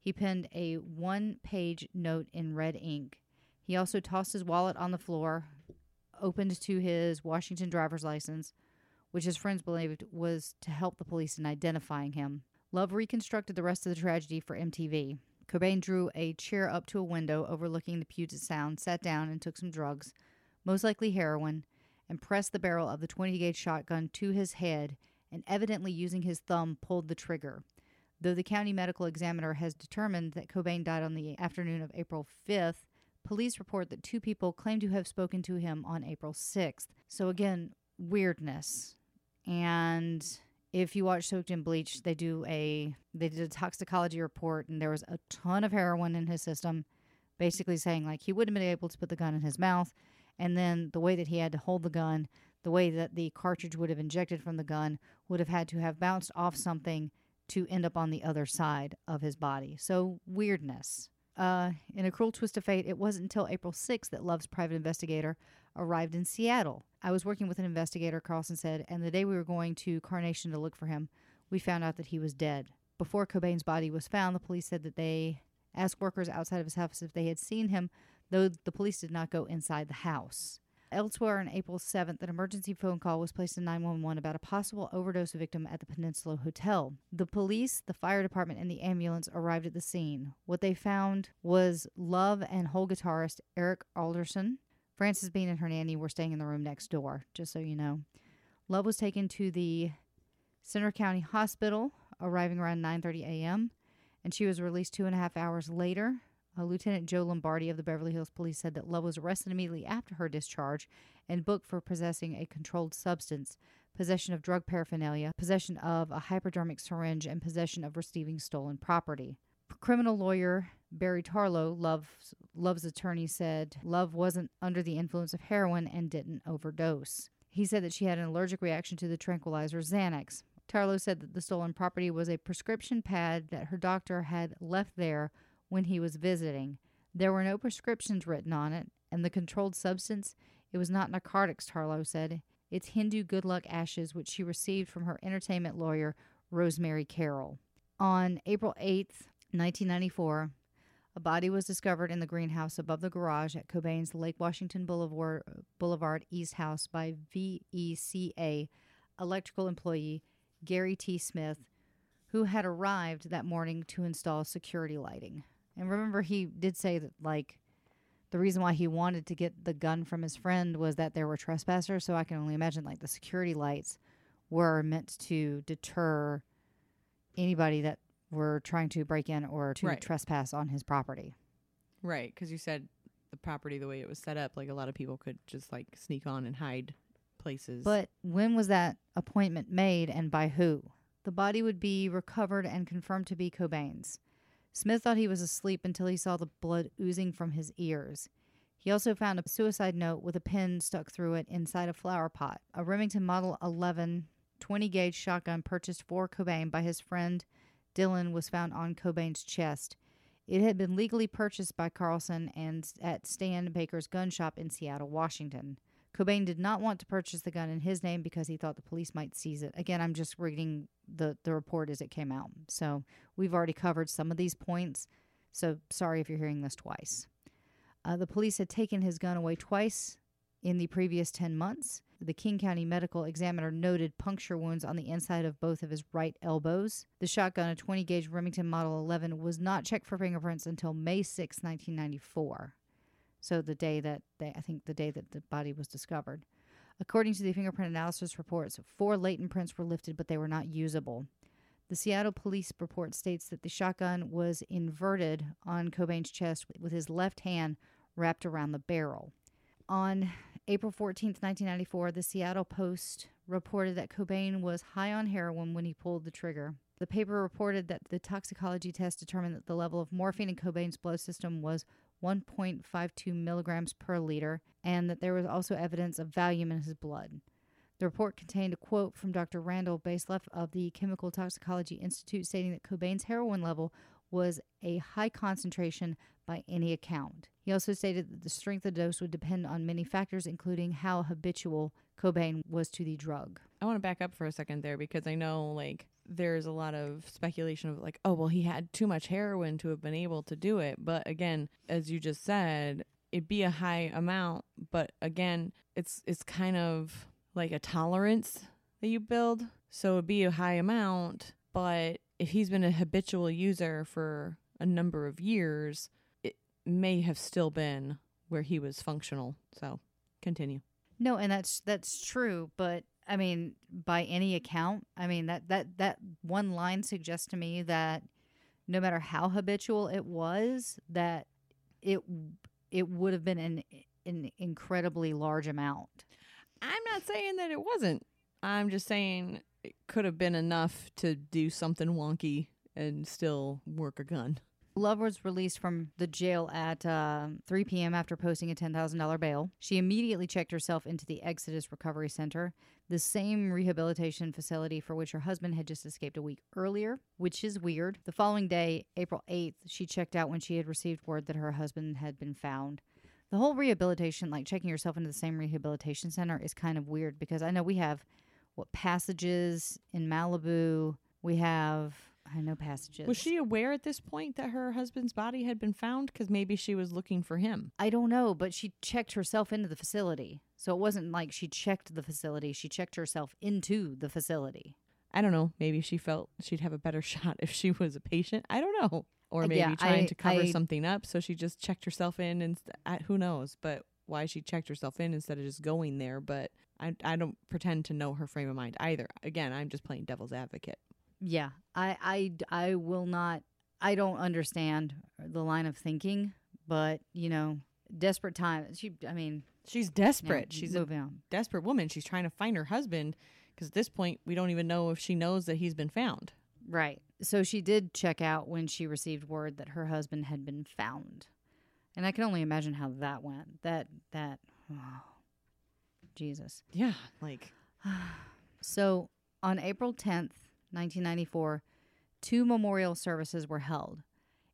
He penned a one page note in red ink. He also tossed his wallet on the floor, opened to his Washington driver's license, which his friends believed was to help the police in identifying him. Love reconstructed the rest of the tragedy for MTV. Cobain drew a chair up to a window overlooking the Puget Sound, sat down, and took some drugs, most likely heroin, and pressed the barrel of the 20 gauge shotgun to his head and evidently using his thumb pulled the trigger. Though the county medical examiner has determined that Cobain died on the afternoon of April 5th, police report that two people claim to have spoken to him on April 6th. So, again, weirdness. And if you watch Soaked in Bleach, they do a they did a toxicology report and there was a ton of heroin in his system, basically saying like he wouldn't have been able to put the gun in his mouth, and then the way that he had to hold the gun, the way that the cartridge would have injected from the gun would have had to have bounced off something to end up on the other side of his body. So weirdness. Uh, in a cruel twist of fate, it wasn't until April 6th that Love's private investigator arrived in Seattle. I was working with an investigator, Carlson said, and the day we were going to Carnation to look for him, we found out that he was dead. Before Cobain's body was found, the police said that they asked workers outside of his house if they had seen him, though the police did not go inside the house. Elsewhere on April 7th, an emergency phone call was placed in 911 about a possible overdose victim at the Peninsula Hotel. The police, the fire department, and the ambulance arrived at the scene. What they found was Love and Hole guitarist Eric Erlandson. Frances Bean and her nanny were staying in the room next door, just so you know. Love was taken to the Century City Hospital, arriving around 9:30 a.m., and she was released two and a half hours later. Uh, Lieutenant Joe Lombardi of the Beverly Hills Police said that Love was arrested immediately after her discharge and booked for possessing a controlled substance, possession of drug paraphernalia, possession of a hypodermic syringe, and possession of receiving stolen property. Criminal lawyer Barry Tarlow, Love's, Love's attorney, said Love wasn't under the influence of heroin and didn't overdose. He said that she had an allergic reaction to the tranquilizer Xanax. Tarlow said that the stolen property was a prescription pad that her doctor had left there when he was visiting. There were no prescriptions written on it, and the controlled substance, it was not narcotics, Tarlow said. It's Hindu good luck ashes, which she received from her entertainment lawyer, Rosemary Carroll. On April 8th, 1994, a body was discovered in the greenhouse above the garage at Cobain's Lake Washington Boulevard, Boulevard East House by VECA electrical employee Gary T. Smith, who had arrived that morning to install security lighting. And remember, he did say that, like, the reason why he wanted to get the gun from his friend was that there were trespassers. So I can only imagine, like, the security lights were meant to deter anybody that were trying to break in or to Right. trespass on his property. Right, because you said the property the way it was set up, like a lot of people could just like sneak on and hide places. But when was that appointment made and by who? The body would be recovered and confirmed to be Cobain's. Smith thought he was asleep until he saw the blood oozing from his ears. He also found a suicide note with a pin stuck through it inside a flower pot. A Remington Model 11 20 gauge shotgun purchased for Cobain by his friend Dylan was found on Cobain's chest. It had been legally purchased by Carlson and at Stan Baker's gun shop in Seattle, Washington. Cobain did not want to purchase the gun in his name because he thought the police might seize it. Again, I'm just reading the, the report as it came out. So we've already covered some of these points. So sorry if you're hearing this twice. Uh, the police had taken his gun away twice in the previous 10 months. The King County Medical Examiner noted puncture wounds on the inside of both of his right elbows. The shotgun, a 20 gauge Remington Model 11, was not checked for fingerprints until May 6, 1994. So the day that they, I think the day that the body was discovered. According to the fingerprint analysis reports, four latent prints were lifted, but they were not usable. The Seattle police report states that the shotgun was inverted on Cobain's chest with his left hand wrapped around the barrel. On April 14th, 1994, the Seattle Post reported that Cobain was high on heroin when he pulled the trigger. The paper reported that the toxicology test determined that the level of morphine in Cobain's blood system was 1.52 milligrams per liter, and that there was also evidence of Valium in his blood. The report contained a quote from Dr. Randall Baselt of the Chemical Toxicology Institute stating that Cobain's heroin level was a high concentration by any account. He also stated that the strength of the dose would depend on many factors, including how habitual Cobain was to the drug. I want to back up for a second there because I know like there's a lot of speculation of like, oh, well, he had too much heroin to have been able to do it. But again, as you just said, it'd be a high amount, but again, it's it's kind of like a tolerance that you build. So it'd be a high amount, but if he's been a habitual user for a number of years, it may have still been where he was functional. So continue. No, and that's that's true, but I mean, by any account, I mean that that that one line suggests to me that no matter how habitual it was, that it it would have been an an incredibly large amount. I'm not saying that it wasn't. I'm just saying it could have been enough to do something wonky and still work a gun. Love was released from the jail at uh, 3 p.m. after posting a $10,000 bail. She immediately checked herself into the Exodus Recovery Center, the same rehabilitation facility for which her husband had just escaped a week earlier, which is weird. The following day, April 8th, she checked out when she had received word that her husband had been found. The whole rehabilitation, like checking yourself into the same rehabilitation center, is kind of weird because I know we have what passages in Malibu. We have I know passages. Was she aware at this point that her husband's body had been found? Because maybe she was looking for him. I don't know, but she checked herself into the facility. So it wasn't like she checked the facility, she checked herself into the facility. I don't know. Maybe she felt she'd have a better shot if she was a patient. I don't know. Or Uh, maybe yeah, trying I- to cover I- something up. So she just checked herself in and st- I- who knows. But why she checked herself in instead of just going there. But I, I don't pretend to know her frame of mind either. Again, I'm just playing devil's advocate. Yeah, I, I, I will not. I don't understand the line of thinking, but you know, desperate times. She, I mean, She's yeah, desperate. She's a on. desperate woman. She's trying to find her husband because at this point, we don't even know if she knows that he's been found. Right. So she did check out when she received word that her husband had been found, and I can only imagine how that went. That that, oh, Jesus. Yeah. Like, So on April 10th, 1994, two memorial services were held.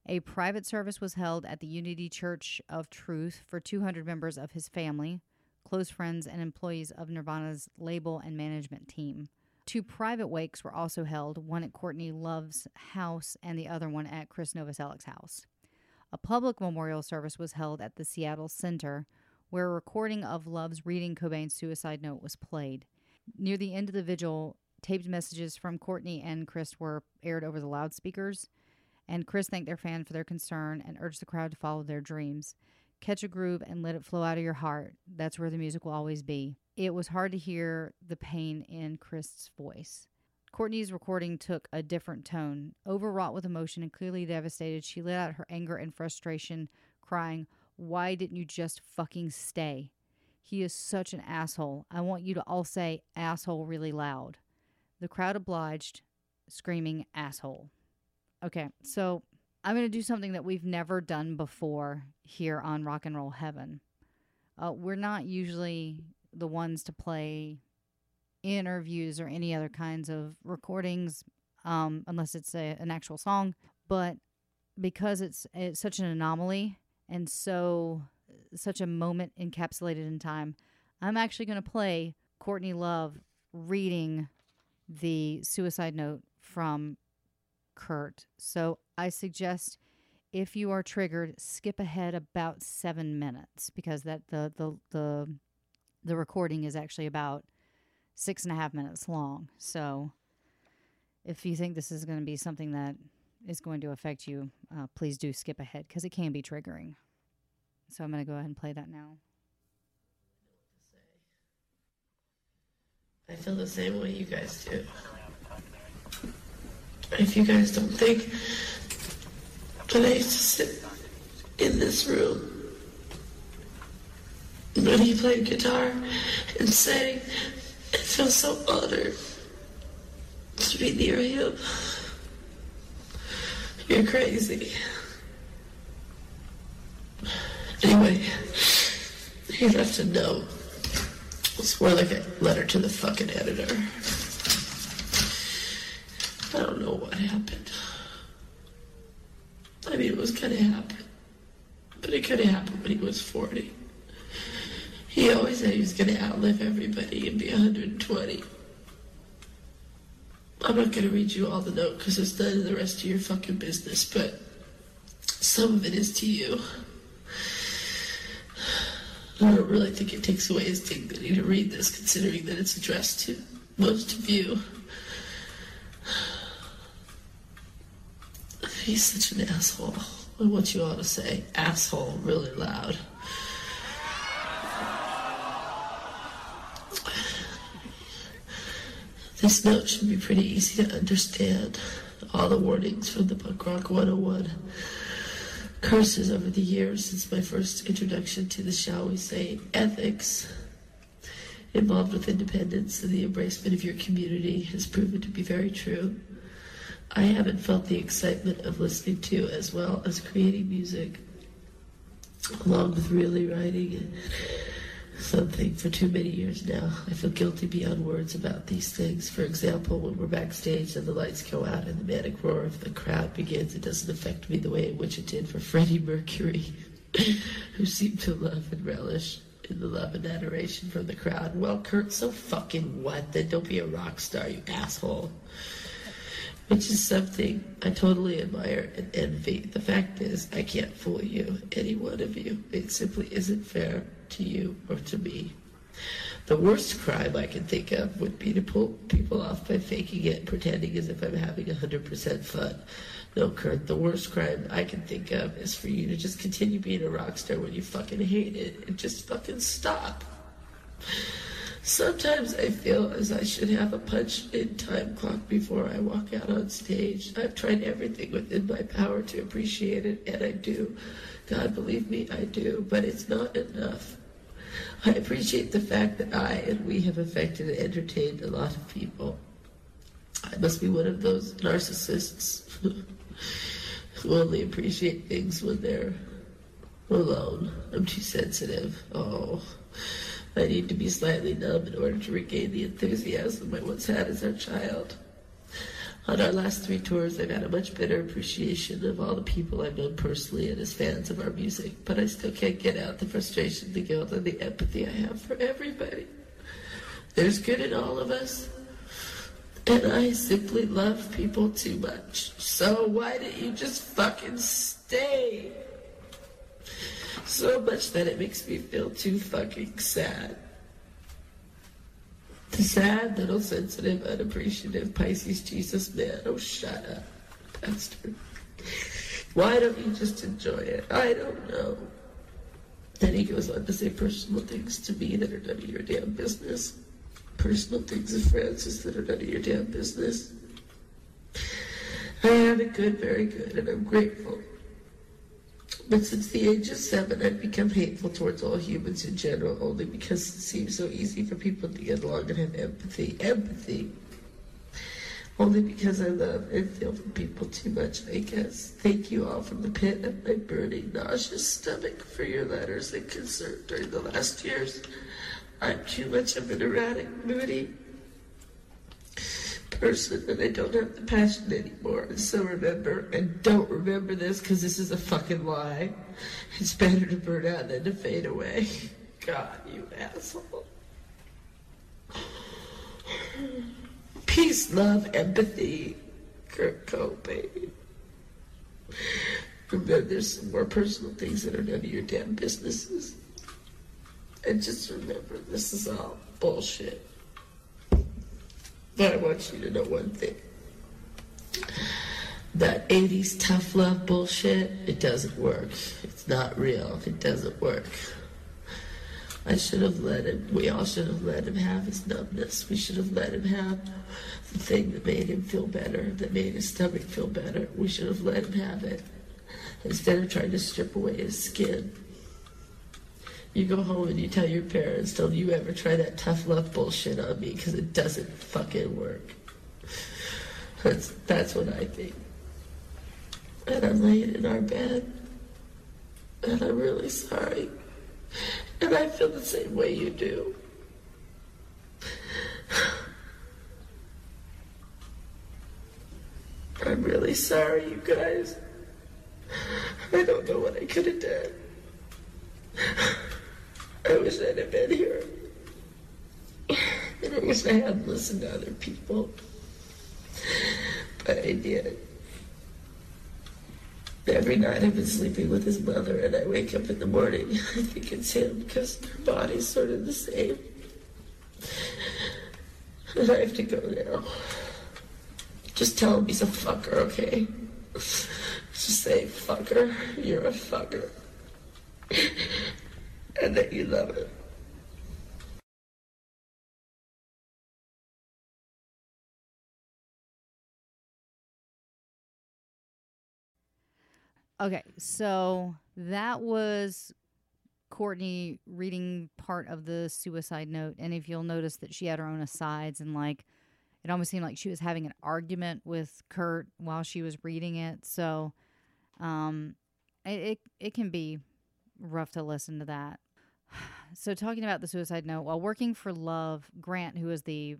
A private service was held at the Unity Church of Truth for 200 members of his family, close friends, and employees of Nirvana's label and management team. Two private wakes were also held, one at Courtney Love's house and the other one at Chris Novoselic's house. A public memorial service was held at the Seattle Center, where a recording of Love's reading Cobain's suicide note was played. Near the end of the vigil, taped messages from Courtney and Chris were aired over the loudspeakers, and Chris thanked their fan for their concern and urged the crowd to follow their dreams. Catch a groove and let it flow out of your heart. That's where the music will always be. It was hard to hear the pain in Chris's voice. Courtney's recording took a different tone. Overwrought with emotion and clearly devastated, she let out her anger and frustration, crying, Why didn't you just fucking stay? He is such an asshole. I want you to all say asshole really loud. The crowd obliged, screaming asshole. Okay, so I'm going to do something that we've never done before here on Rock and Roll Heaven. Uh, we're not usually the ones to play interviews or any other kinds of recordings, um, unless it's a, an actual song. But because it's it's such an anomaly and so such a moment encapsulated in time, I'm actually going to play Courtney Love reading the suicide note from Kurt. So I suggest if you are triggered, skip ahead about seven minutes because that the the the the recording is actually about six and a half minutes long. So if you think this is going to be something that is going to affect you, uh, please do skip ahead because it can be triggering. So I'm going to go ahead and play that now. I feel the same way you guys do. If you guys don't think that I used to sit in this room when he played guitar and sang, feel so honored to be near him. You're crazy. Anyway, he left a note. It's more like a letter to the fucking editor. I don't know what happened. I mean, it was gonna happen. But it could have happened when he was 40. He always said he was going to outlive everybody and be 120. I'm not going to read you all the note because it's none of the rest of your fucking business, but some of it is to you. I don't really think it takes away his dignity to read this, considering that it's addressed to most of you. He's such an asshole. I want you all to say asshole really loud. This note should be pretty easy to understand. All the warnings from the Punk Rock 101 curses over the years since my first introduction to the, shall we say, ethics involved with independence and the embracement of your community has proven to be very true. I haven't felt the excitement of listening to as well as creating music, along with really writing something for too many years now. I feel guilty beyond words about these things. For example, when we're backstage and the lights go out and the manic roar of the crowd begins, it doesn't affect me the way in which it did for Freddie Mercury, who seemed to love and relish in the love and adoration from the crowd. Well, Kurt, so fucking what? Then don't be a rock star, you asshole. Which is something I totally admire and envy. The fact is, I can't fool you, any one of you. It simply isn't fair to you or to me. The worst crime I can think of would be to pull people off by faking it, pretending as if I'm having 100% fun. No, Kurt, the worst crime I can think of is for you to just continue being a rock star when you fucking hate it and just fucking stop. Sometimes I feel as I should have a punch in time clock before I walk out on stage. I've tried everything within my power to appreciate it, and I do. God, believe me, I do, but it's not enough. I appreciate the fact that I and we have affected and entertained a lot of people. I must be one of those narcissists who only appreciate things when they're alone. I'm too sensitive. Oh. I need to be slightly numb in order to regain the enthusiasm I once had as a child. On our last three tours, I've had a much better appreciation of all the people I've known personally and as fans of our music, but I still can't get out the frustration, the guilt, and the empathy I have for everybody. There's good in all of us, and I simply love people too much. So why don't you just fucking stay? so much that it makes me feel too fucking sad. Sad, little, sensitive, unappreciative Pisces Jesus man. Oh, shut up, Pastor. Why don't you just enjoy it? I don't know. Then he goes on to say personal things to me that are none of your damn business. Personal things of Frances that are none of your damn business. I have it good, very good, and I'm grateful. But since the age of seven, I've become hateful towards all humans in general, only because it seems so easy for people to get along and have empathy. Empathy. Only because I love and feel for people too much, I guess. Thank you all from the pit of my burning, nauseous stomach for your letters and concern during the last years. I'm too much of an erratic, moody person and I don't have the passion anymore. So remember, and don't remember this because this is a fucking lie. It's better to burn out than to fade away. God, you asshole. Peace, love, empathy. Kurt Cobain. Remember, there's some more personal things that are none of your damn businesses. And just remember, this is all bullshit. But I want you to know one thing. That 80s tough love bullshit, it doesn't work. It's not real. It doesn't work. I should have let him, we all should have let him have his numbness. We should have let him have the thing that made him feel better, that made his stomach feel better. We should have let him have it instead of trying to strip away his skin. You go home and you tell your parents, don't you ever try that tough love bullshit on me because it doesn't fucking work. That's, that's what I think. And I'm laying in our bed. And I'm really sorry. And I feel the same way you do. I'm really sorry, you guys. I don't know what I could have done. I wish I'd have been here. I wish I hadn't listened to other people. But I did. Every night I've been sleeping with his mother, and I wake up in the morning. I think it's him because their body's sort of the same. And I have to go now. Just tell him he's a fucker, okay? Just say, fucker, you're a fucker. And that you love him. Okay, so that was Courtney reading part of the suicide note, and if you'll notice that she had her own asides and like it almost seemed like she was having an argument with Kurt while she was reading it. So, um, it it, it can be rough to listen to that. So, talking about the suicide note, while working for Love, Grant, who was the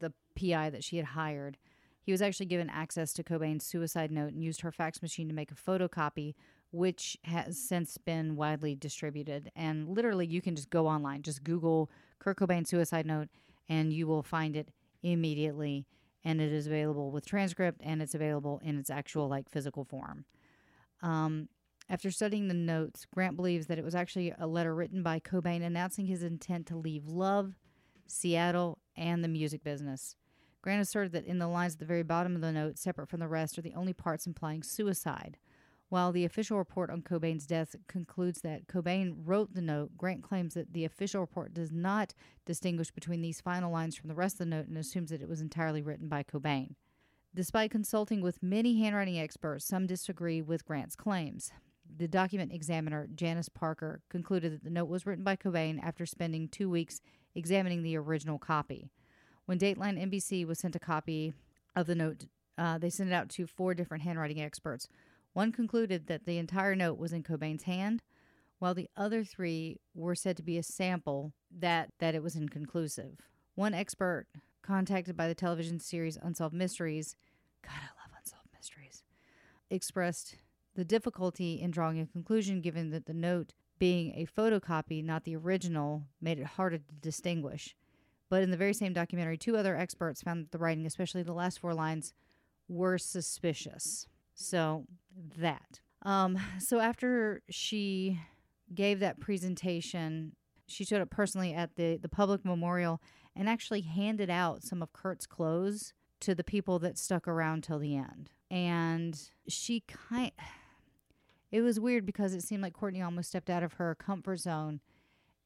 the PI that she had hired, he was actually given access to Cobain's suicide note and used her fax machine to make a photocopy, which has since been widely distributed. And literally, you can just go online, just Google Kurt Cobain suicide note, and you will find it immediately. And it is available with transcript, and it's available in its actual like physical form. Um, after studying the notes, Grant believes that it was actually a letter written by Cobain announcing his intent to leave love, Seattle, and the music business. Grant asserted that in the lines at the very bottom of the note, separate from the rest, are the only parts implying suicide. While the official report on Cobain's death concludes that Cobain wrote the note, Grant claims that the official report does not distinguish between these final lines from the rest of the note and assumes that it was entirely written by Cobain. Despite consulting with many handwriting experts, some disagree with Grant's claims. The document examiner, Janice Parker, concluded that the note was written by Cobain after spending two weeks examining the original copy. When Dateline NBC was sent a copy of the note, uh, they sent it out to four different handwriting experts. One concluded that the entire note was in Cobain's hand, while the other three were said to be a sample that, that it was inconclusive. One expert contacted by the television series Unsolved Mysteries, God, I love Unsolved Mysteries, expressed the difficulty in drawing a conclusion given that the note being a photocopy, not the original, made it harder to distinguish. But in the very same documentary, two other experts found that the writing, especially the last four lines, were suspicious. So that. Um, so after she gave that presentation, she showed up personally at the, the public memorial and actually handed out some of Kurt's clothes to the people that stuck around till the end. And she kind it was weird because it seemed like Courtney almost stepped out of her comfort zone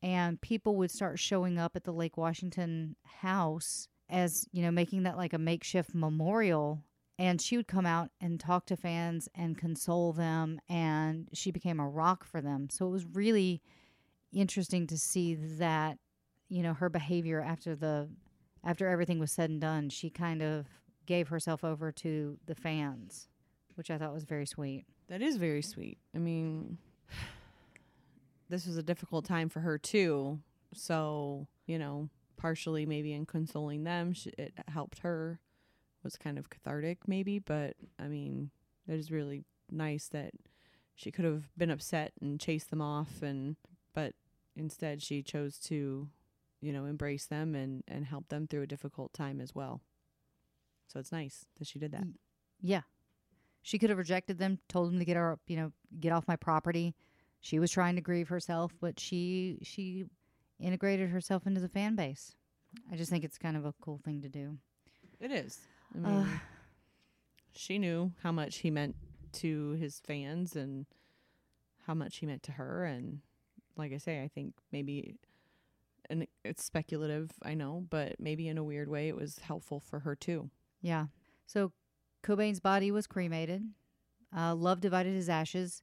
and people would start showing up at the Lake Washington house as, you know, making that like a makeshift memorial and she would come out and talk to fans and console them and she became a rock for them. So it was really interesting to see that, you know, her behavior after the after everything was said and done, she kind of gave herself over to the fans, which I thought was very sweet. That is very sweet. I mean, this was a difficult time for her too. So, you know, partially maybe in consoling them, sh- it helped her. It Was kind of cathartic maybe, but I mean, it is really nice that she could have been upset and chased them off and but instead she chose to, you know, embrace them and and help them through a difficult time as well. So it's nice that she did that. Yeah. She could have rejected them, told them to get her, you know, get off my property. She was trying to grieve herself, but she she integrated herself into the fan base. I just think it's kind of a cool thing to do. It is. I mean, she knew how much he meant to his fans and how much he meant to her. And like I say, I think maybe, and it's speculative, I know, but maybe in a weird way, it was helpful for her too. Yeah. So Cobain's body was cremated. Uh, Love divided his ashes.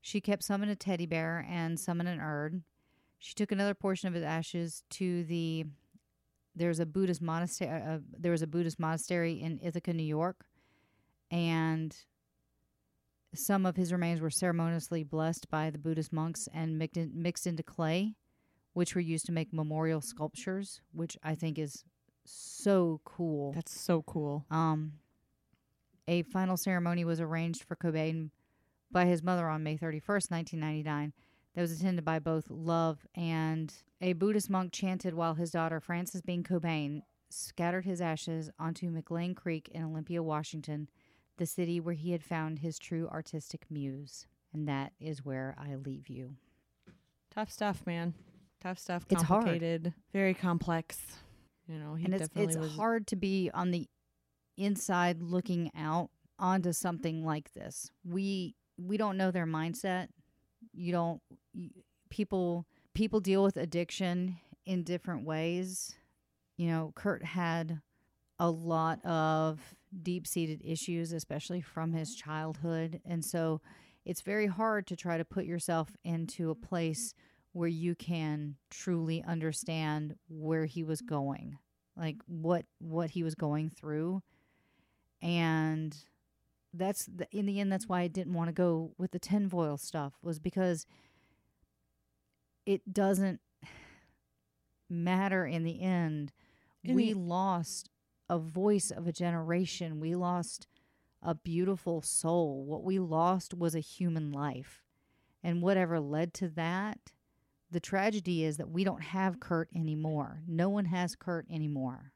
She kept some in a teddy bear and some in an urn. She took another portion of his ashes to the there's a Buddhist monastery. Uh, there was a Buddhist monastery in Ithaca, New York, and some of his remains were ceremoniously blessed by the Buddhist monks and mixed, in, mixed into clay, which were used to make memorial sculptures, which I think is so cool. That's so cool. Um, a final ceremony was arranged for Cobain by his mother on May 31st, 1999. that was attended by both Love and a Buddhist monk chanted while his daughter Frances Bean Cobain scattered his ashes onto McLane Creek in Olympia, Washington, the city where he had found his true artistic muse. And that is where I leave you. Tough stuff, man. Tough stuff. It's hard. Complicated. Very complex. You know, he and it's definitely it's was. hard to be on the inside looking out onto something like this. We we don't know their mindset. You don't you, people people deal with addiction in different ways. You know, Kurt had a lot of deep-seated issues especially from his childhood and so it's very hard to try to put yourself into a place where you can truly understand where he was going like what what he was going through and that's the, in the end that's why I didn't want to go with the tinfoil stuff was because it doesn't matter in the end. In we the- lost a voice of a generation. We lost a beautiful soul. What we lost was a human life. And whatever led to that the tragedy is that we don't have Kurt anymore. No one has Kurt anymore.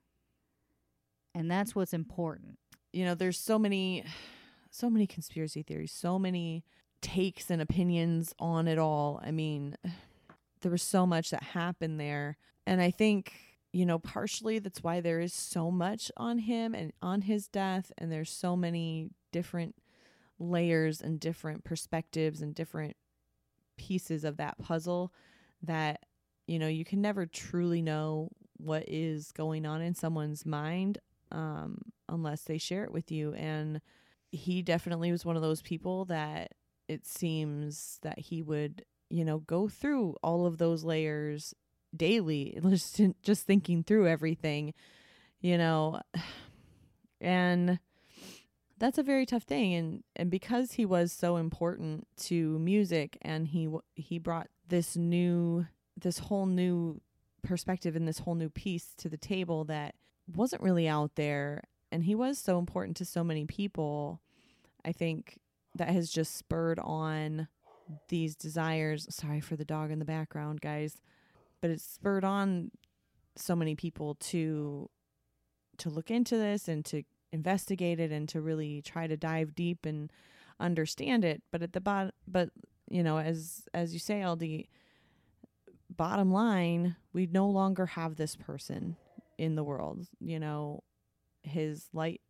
And that's what's important you know, there's so many, so many conspiracy theories, so many takes and opinions on it all. I mean, there was so much that happened there. And I think, you know, partially that's why there is so much on him and on his death. And there's so many different layers and different perspectives and different pieces of that puzzle that, you know, you can never truly know what is going on in someone's mind um, unless they share it with you. And he definitely was one of those people that it seems that he would, you know, go through all of those layers daily, just just thinking through everything, you know, and that's a very tough thing. And and because he was so important to music, and he he brought this new, this whole new perspective and this whole new piece to the table that wasn't really out there and he was so important to so many people i think that has just spurred on these desires. Sorry for the dog in the background guys but it's spurred on so many people to to look into this and to investigate it and to really try to dive deep and understand it. But at the bottom but you know as as you say ld bottom line we no longer have this person in the world. You know, his light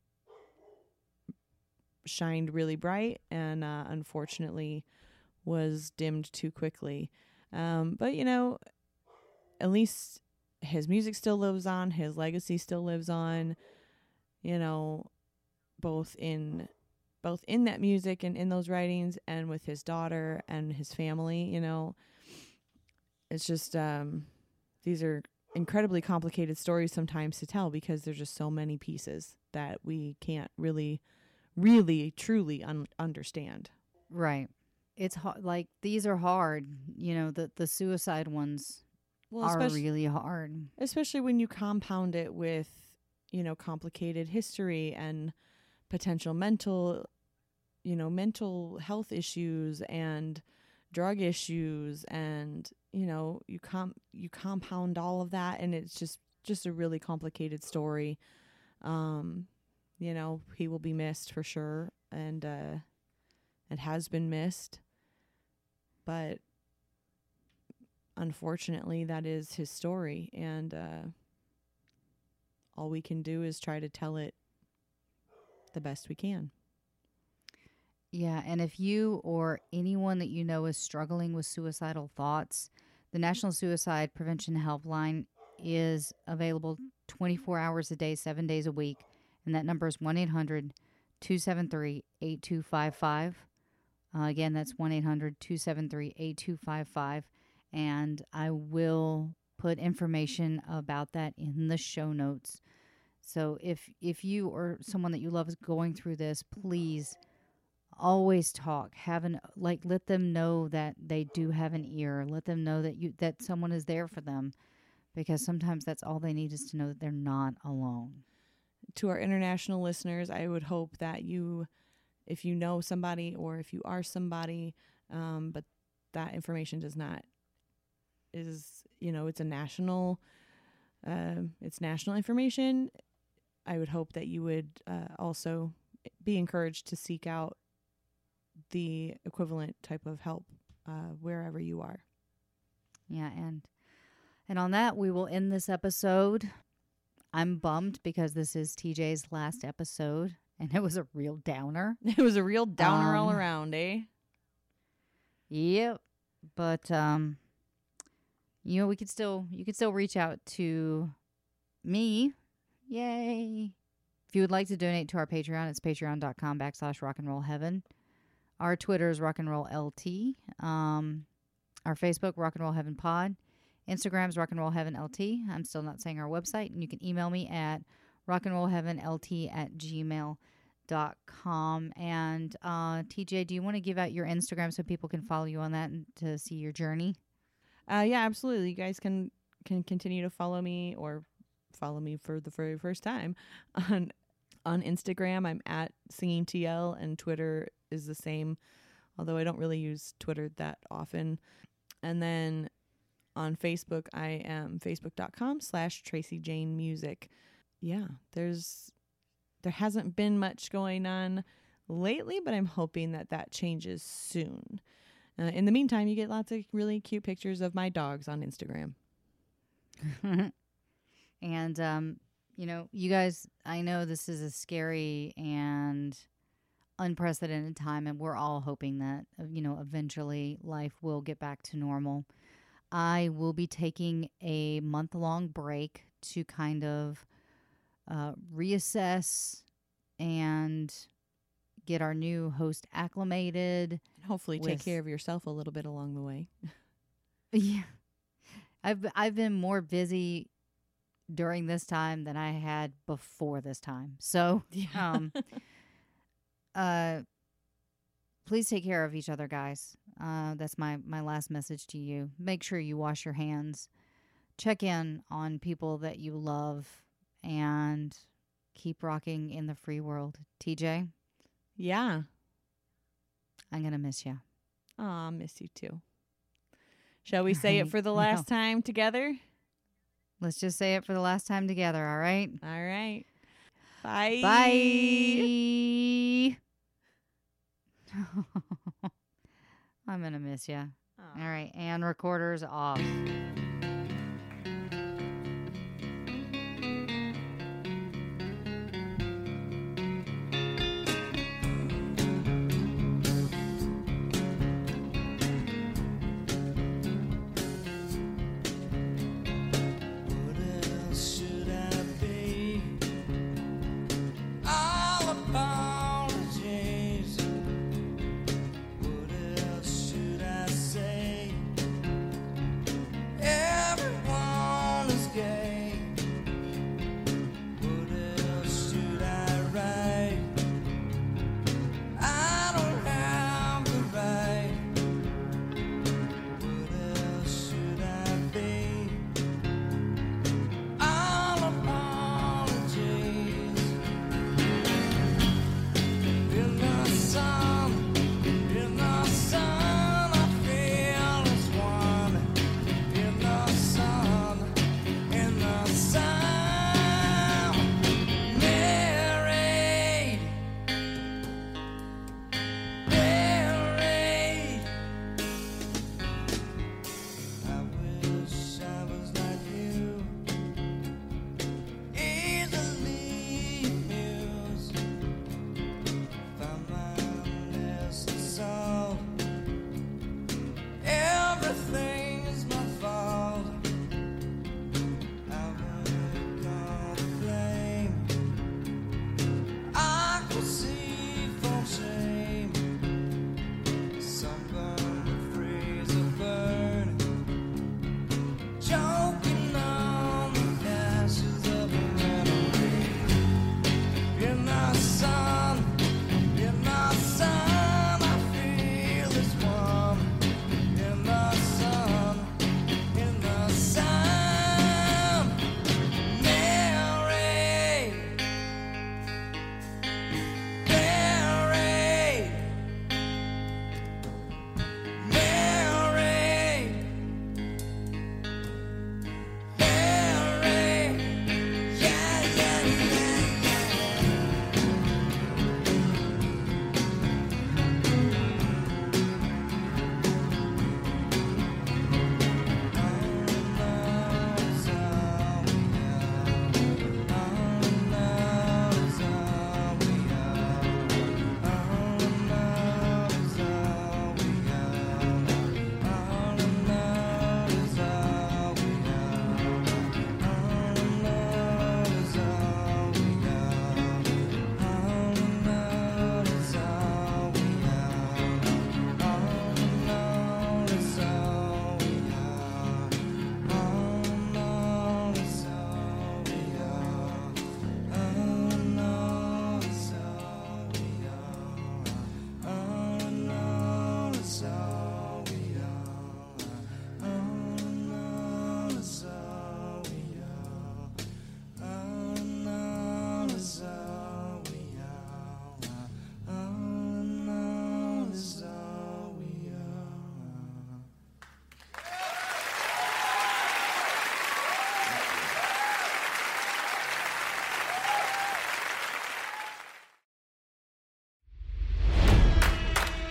shined really bright and uh, unfortunately was dimmed too quickly. Um, but, you know, at least his music still lives on, his legacy still lives on, you know, both in both in that music and in those writings and with his daughter and his family, you know. It's just um these are incredibly complicated stories sometimes to tell because there's just so many pieces that we can't really really truly un- understand Right. It's hard. Like these are hard. You know, the the suicide ones well are really hard. especially when you compound it with you know complicated history and potential mental you know mental health issues and drug issues and you know you com you compound all of that and it's just just a really complicated story. Um you know he will be missed for sure and uh it has been missed. But unfortunately that is his story and uh all we can do is try to tell it the best we can Yeah, and if you or anyone that you know is struggling with suicidal thoughts, the National Suicide Prevention Helpline is available 24 hours a day, 7 days a week, and that number is 1-800-273-8255. Uh, again, that's 1-800-273-8255 and I will put information about that in the show notes. So if if you or someone that you love is going through this, please always talk have an like let them know that they do have an ear let them know that you that someone is there for them because sometimes that's all they need is to know that they're not alone. To our international listeners, I would hope that you, if you know somebody or if you are somebody, um, but that information does not is you know it's a national um it's national information. I would hope that you would uh, also be encouraged to seek out the equivalent type of help uh, wherever you are Yeah, and and on that we will end this episode. I'm bummed because this is TJ's last episode and it was a real downer. it was a real downer all Um, around eh Yep. But um you know, we could still you could still reach out to me. Yay. If you would like to donate to our Patreon, it's patreon.com backslash rock and roll heaven. Our Twitter is rock and roll LT. Um our Facebook, Rock and Roll Heaven Pod. Instagram's Rock and Roll Heaven LT. I'm still not saying our website, and you can email me at rock and roll heaven LT at gmail dot com and uh tj do you want to give out your instagram so people can follow you on that and to see your journey Uh, yeah, absolutely. You guys can can continue to follow me or follow me for the very first time on on Instagram. I'm at singing TL and Twitter is the same, although I don't really use Twitter that often. And then on Facebook, I am facebook.com slash Tracy Jane Music. Yeah, there's there hasn't been much going on lately, but I'm hoping that that changes soon. Uh, in the meantime, you get lots of really cute pictures of my dogs on Instagram. and um you know you guys i know this is a scary and unprecedented time and we're all hoping that uh, you know eventually life will get back to normal i will be taking a month long break to kind of uh, reassess and get our new host acclimated And hopefully take care of yourself a little bit along the way. Yeah. I've I've been more busy during this time than I had before this time. So, um uh please take care of each other, guys. Uh that's my my last message to you. Make sure you wash your hands. Check in on people that you love and keep rocking in the free world. TJ, Yeah. I'm going to miss you. Aw, miss you too. Shall we say it for the No. last time together? Let's just say it for the last time together, all right? All right. Bye. Bye. I'm going to miss you. All right. And recorders off.